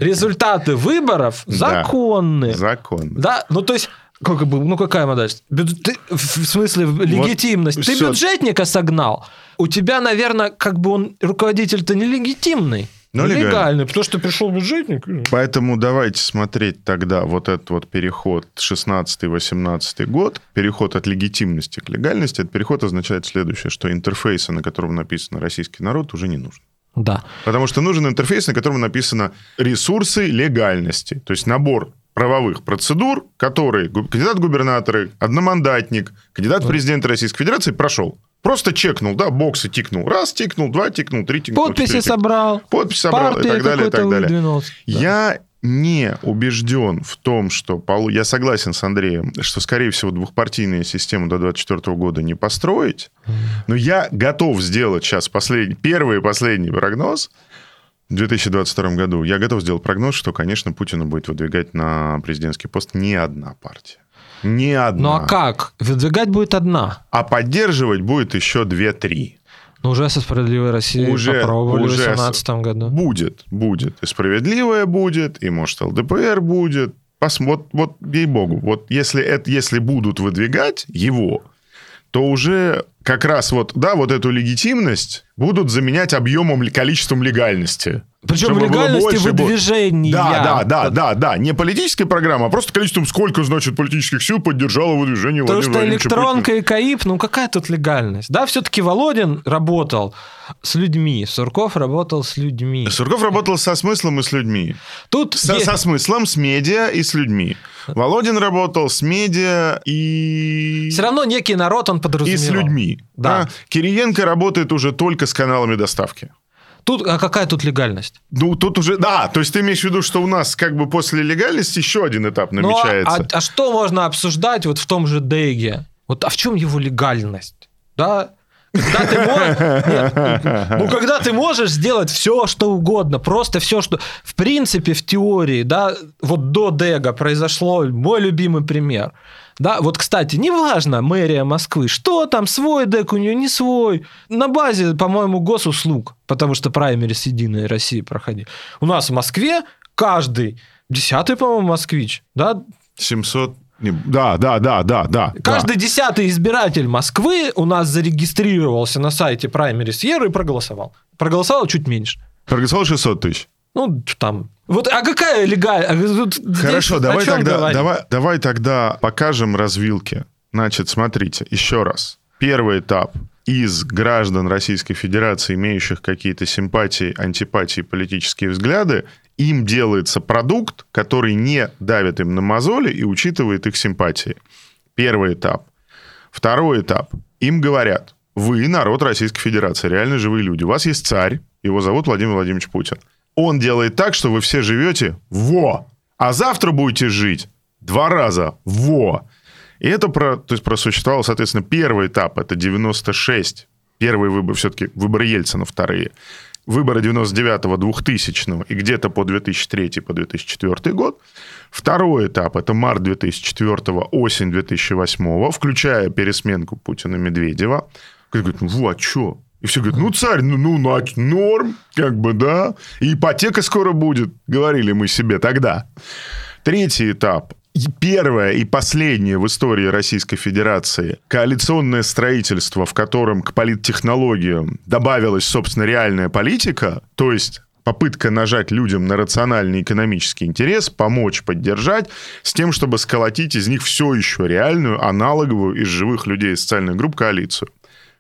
Результаты выборов Да. законны. Закон. Да, ну то есть, как бы, ну какая модель? Ты- в смысле легитимность. ты всё. бюджетника согнал. У тебя, наверное, как бы он руководитель-то нелегитимный. Но Ну, легальный. легальный, потому что пришел бюджетник. Поэтому давайте смотреть тогда вот этот вот переход 16-18 год, переход от легитимности к легальности, этот переход означает следующее, что интерфейса, на котором написано «российский народ», уже не нужен. Да. Потому что нужен интерфейс, на котором написано ресурсы легальности, то есть набор правовых процедур, которые кандидат губернаторы, одномандатник, кандидат в президенты Российской Федерации прошел. Просто чекнул, да, боксы тикнул. Раз тикнул, два тикнул, три тикнул. Подписи четыре тикнул. собрал. Подпись собрал и так далее, и так далее. выдвинулся. Я не убежден в том, что... Я согласен с Андреем, что, скорее всего, двухпартийную систему до 2024 года не построить. Но я готов сделать сейчас последний, первый и последний прогноз. В 2022 году я готов сделать прогноз, что, конечно, Путина будет выдвигать на президентский пост не одна партия. Не одна. Ну а как? Выдвигать будет одна. А поддерживать будет еще две-три. Ну, уже со «Справедливой Россией» Уже- попробовали уже в с- 2018 году. Будет, будет. И справедливое будет, и, может, ЛДПР будет. Пос- вот, вот ей-богу, вот если, это, если будут выдвигать его, то уже как раз вот, да, вот эту легитимность будут заменять объемом, ли- количеством легальности. Причем было легальности выдвижения. Да, да, да, да, да. Не политическая программа, а просто количеством, сколько, значит, политических сил поддержало выдвижение Потому Владимира что электронка и КАИП, ну какая тут легальность? Да, все-таки Володин работал с людьми, Сурков работал с людьми. Путина. Сурков работал со смыслом и с людьми. Тут Со, есть- со смыслом, с медиа и с людьми. Володин работал с медиа и... все равно некий народ он И подразумевал. с людьми. Да. А Кириенко работает уже только с каналами доставки. Тут, а какая тут легальность? Ну, тут уже... Да, то есть ты имеешь в виду, что у нас как бы после легальности еще один этап Ну, а, намечается. а- а что можно обсуждать вот в том же Дейге? Вот, а в чем его легальность? Да? Когда ты можешь... Нет, ну, когда ты можешь сделать все, что угодно, просто все, что... В принципе, в теории, да, вот до Дега произошло мой любимый пример. Да, вот, кстати, неважно, мэрия Москвы, что там, свой ДЭК у нее, не свой. На базе, по-моему, госуслуг, потому что праймерис Единой России проходи. У нас в Москве каждый десятый, по-моему, москвич, да, 700... не, Да, да, да, да, да. Каждый десятый избиратель Москвы у нас зарегистрировался на сайте Primary Sierra и проголосовал. Проголосовал чуть меньше. да. Проголосовал 600 тысяч. Ну, там. Вот, а какая легальность? Хорошо, давай тогда, давай, давай тогда покажем развилки. Значит, смотрите, еще раз. Первый этап из граждан Российской Федерации, имеющих какие-то симпатии, антипатии, политические взгляды, им делается продукт, который не давит им на мозоли и учитывает их симпатии. Первый этап. Второй этап. Им говорят, вы народ Российской Федерации, реально живые люди. У вас есть царь, его зовут Владимир Владимирович Путин. Он делает так, что вы все живете во, а завтра будете жить два раза во. И это про, то есть просуществовал, соответственно, первый этап, это 96. Первый выбор, все-таки выборы Ельцина, вторые. Выборы 99-го, 2000 и где-то по 2003 по 2004 год. Второй этап – это март 2004 осень 2008 включая пересменку Путина-Медведева. Говорит, ну, а что? И все говорят, ну, царь, ну, ну, норм, как бы, да. И ипотека скоро будет, говорили мы себе тогда. Третий этап первое и последнее в истории Российской Федерации коалиционное строительство, в котором к политтехнологиям добавилась, собственно, реальная политика, то есть попытка нажать людям на рациональный экономический интерес, помочь, поддержать, с тем, чтобы сколотить из них все еще реальную, аналоговую из живых людей из социальных групп коалицию.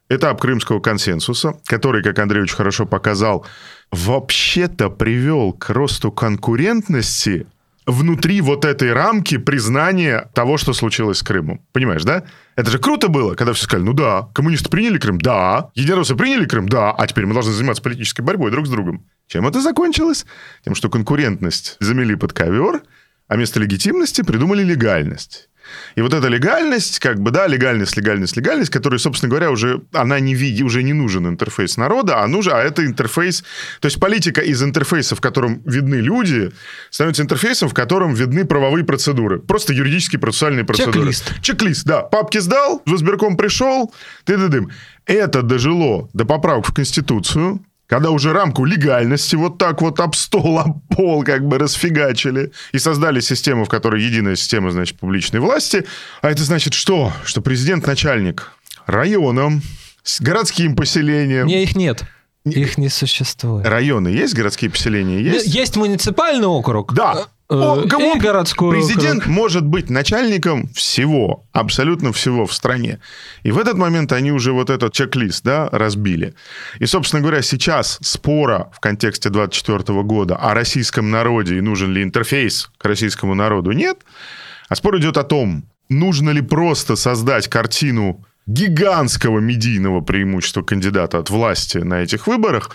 Этап Крымского консенсуса, который, как Андрей очень хорошо показал, вообще-то привел к росту конкурентности внутри вот этой рамки признания того, что случилось с Крымом. Понимаешь, да? Это же круто было, когда все сказали, ну да, коммунисты приняли Крым, да, единороссы приняли Крым, да, а теперь мы должны заниматься политической борьбой друг с другом. Чем это закончилось? Тем, что конкурентность замели под ковер, а вместо легитимности придумали легальность. И вот эта легальность, как бы, да, легальность, легальность, легальность, которая, собственно говоря, уже, она не види, уже не нужен интерфейс народа, а нужен, а это интерфейс, то есть политика из интерфейса, в котором видны люди, становится интерфейсом, в котором видны правовые процедуры. Просто юридические процессуальные процедуры. Чек-лист. Чек-лист, да. Папки сдал, в избирком пришел, ты дым. Это дожило до поправок в Конституцию, когда уже рамку легальности вот так вот об стол, об пол как бы расфигачили и создали систему, в которой единая система, значит, публичной власти. А это значит что? Что президент начальник районом, с городским поселением. Не, их нет. Их не существует. Районы есть, городские поселения есть? Есть муниципальный округ. Да. Э, О, кому- и городской Президент округ. может быть начальником всего, абсолютно всего в стране. И в этот момент они уже вот этот чек-лист да, разбили. И, собственно говоря, сейчас спора в контексте 24 года о российском народе и нужен ли интерфейс к российскому народу нет. А спор идет о том, нужно ли просто создать картину гигантского медийного преимущества кандидата от власти на этих выборах,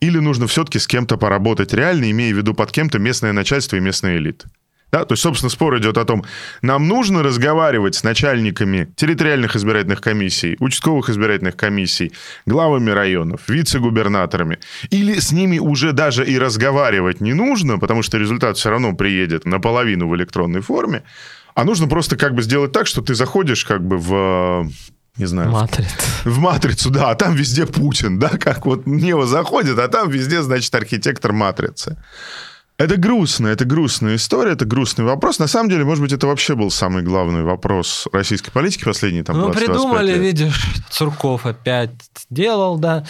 или нужно все-таки с кем-то поработать реально, имея в виду под кем-то местное начальство и местная элита. Да, то есть, собственно, спор идет о том, нам нужно разговаривать с начальниками территориальных избирательных комиссий, участковых избирательных комиссий, главами районов, вице-губернаторами, или с ними уже даже и разговаривать не нужно, потому что результат все равно приедет наполовину в электронной форме, а нужно просто как бы сделать так, что ты заходишь как бы в не знаю, Матрица. в матрицу, да, а там везде Путин, да, как вот Нео заходит, а там везде, значит, архитектор матрицы. Это грустно, это грустная история, это грустный вопрос. На самом деле, может быть, это вообще был самый главный вопрос российской политики последние там Ну, 20-25 придумали, лет. видишь, Цурков опять делал, да,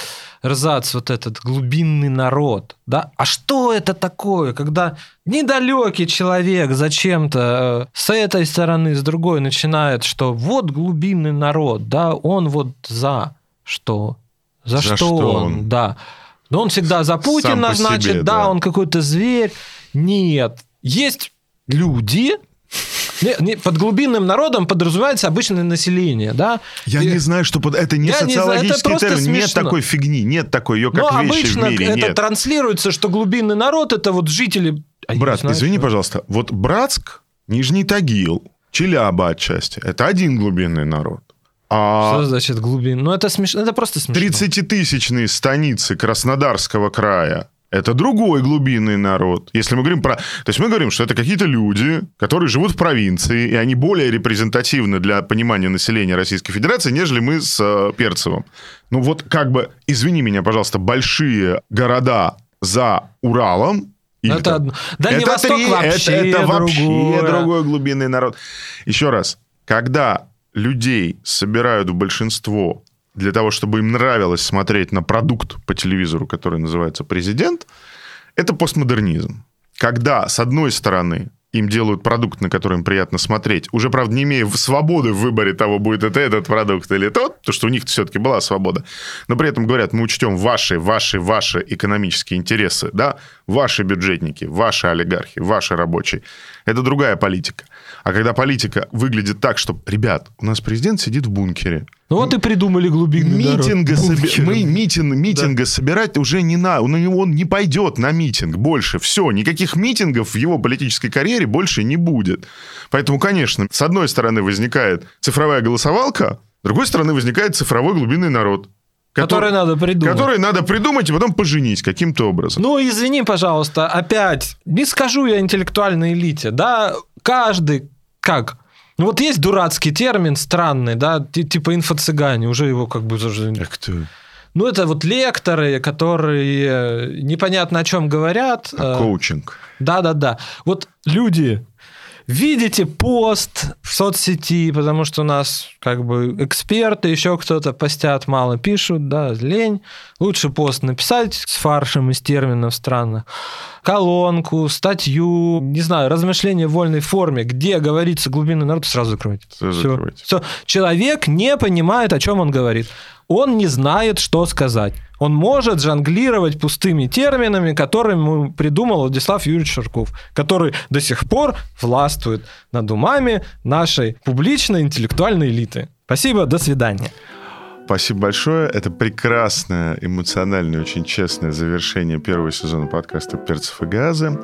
рзац, вот этот глубинный народ, да. А что это такое, когда недалекий человек зачем-то э, с этой стороны, с другой начинает, что вот глубинный народ, да, он вот за что? За, За что, что он? он? Да. Но он всегда за Путина, значит, себе, да, да. он какой-то зверь. Нет. Есть люди, не- не, под глубинным народом подразумевается обычное население, да? Я И- не знаю, что под... это не Я не это социологический термин. Нет смешно. такой фигни, нет такой ее как Но вещи обычно в мире. это нет. транслируется, что глубинный народ это вот жители. А Брат, знаю, извини, что- пожалуйста, вот Братск, Нижний Тагил, Челяба отчасти, это один глубинный народ. А Что значит глубин? Ну это смешно, это просто смешно. 30-тысячные станицы Краснодарского края это другой глубинный народ. Если мы говорим про... То есть мы говорим, что это какие-то люди, которые живут в провинции, и они более репрезентативны для понимания населения Российской Федерации, нежели мы с э, Перцевым. Ну вот как бы, извини меня, пожалуйста, большие города за Уралом, Это там- одно. Дальний Восток три- вообще это, это вообще другое. другой глубинный народ. Еще раз, когда людей собирают в большинство для того, чтобы им нравилось смотреть на продукт по телевизору, который называется президент, это постмодернизм. Когда, с одной стороны, им делают продукт, на который им приятно смотреть, уже, правда, не имея свободы в выборе того, будет это этот продукт или тот, потому что у них все-таки была свобода, но при этом говорят, мы учтем ваши, ваши, ваши экономические интересы, да, ваши бюджетники, ваши олигархи, ваши рабочие. Это другая политика. А когда политика выглядит так, что, ребят, у нас президент сидит в бункере, ну вот и придумали глубинный митинга соби- мы митинг, митинга Да. собирать уже не надо. Он, он не пойдет на митинг больше. Все, никаких митингов в его политической карьере больше не будет. Поэтому, конечно, с одной стороны возникает цифровая голосовалка, с другой стороны возникает цифровой глубинный народ. Который надо придумать. Который надо придумать и потом поженить каким-то образом. Ну, извини, пожалуйста, опять, не скажу я интеллектуальной элите, да, каждый, как, ну вот есть дурацкий термин, странный, да, ти- типа инфо-цыгане, уже его как бы... ты. Ну, это вот лекторы, которые непонятно о чем говорят. А э, коучинг. Да-да-да. Вот люди, видите пост в соцсети, потому что у нас как бы эксперты, еще кто-то постят, мало пишут, да, лень. Лучше пост написать с фаршем из терминов странных, колонку, статью, не знаю, размышления в вольной форме, где говорится глубинный народ, сразу. Сразу Всё. закройте. Всё. Человек не понимает, о чем он говорит. Он не знает, что сказать. Он может жонглировать пустыми терминами, которые ему придумал Владислав Юрьевич Шарков, который до сих пор властвует над умами нашей публичной интеллектуальной элиты. Спасибо, до свидания. Спасибо большое. Это прекрасное, эмоциональное, очень честное завершение первого сезона подкаста «Перцев и газы».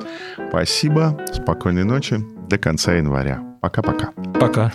Спасибо. Спокойной ночи. До конца января. Пока-пока. Пока.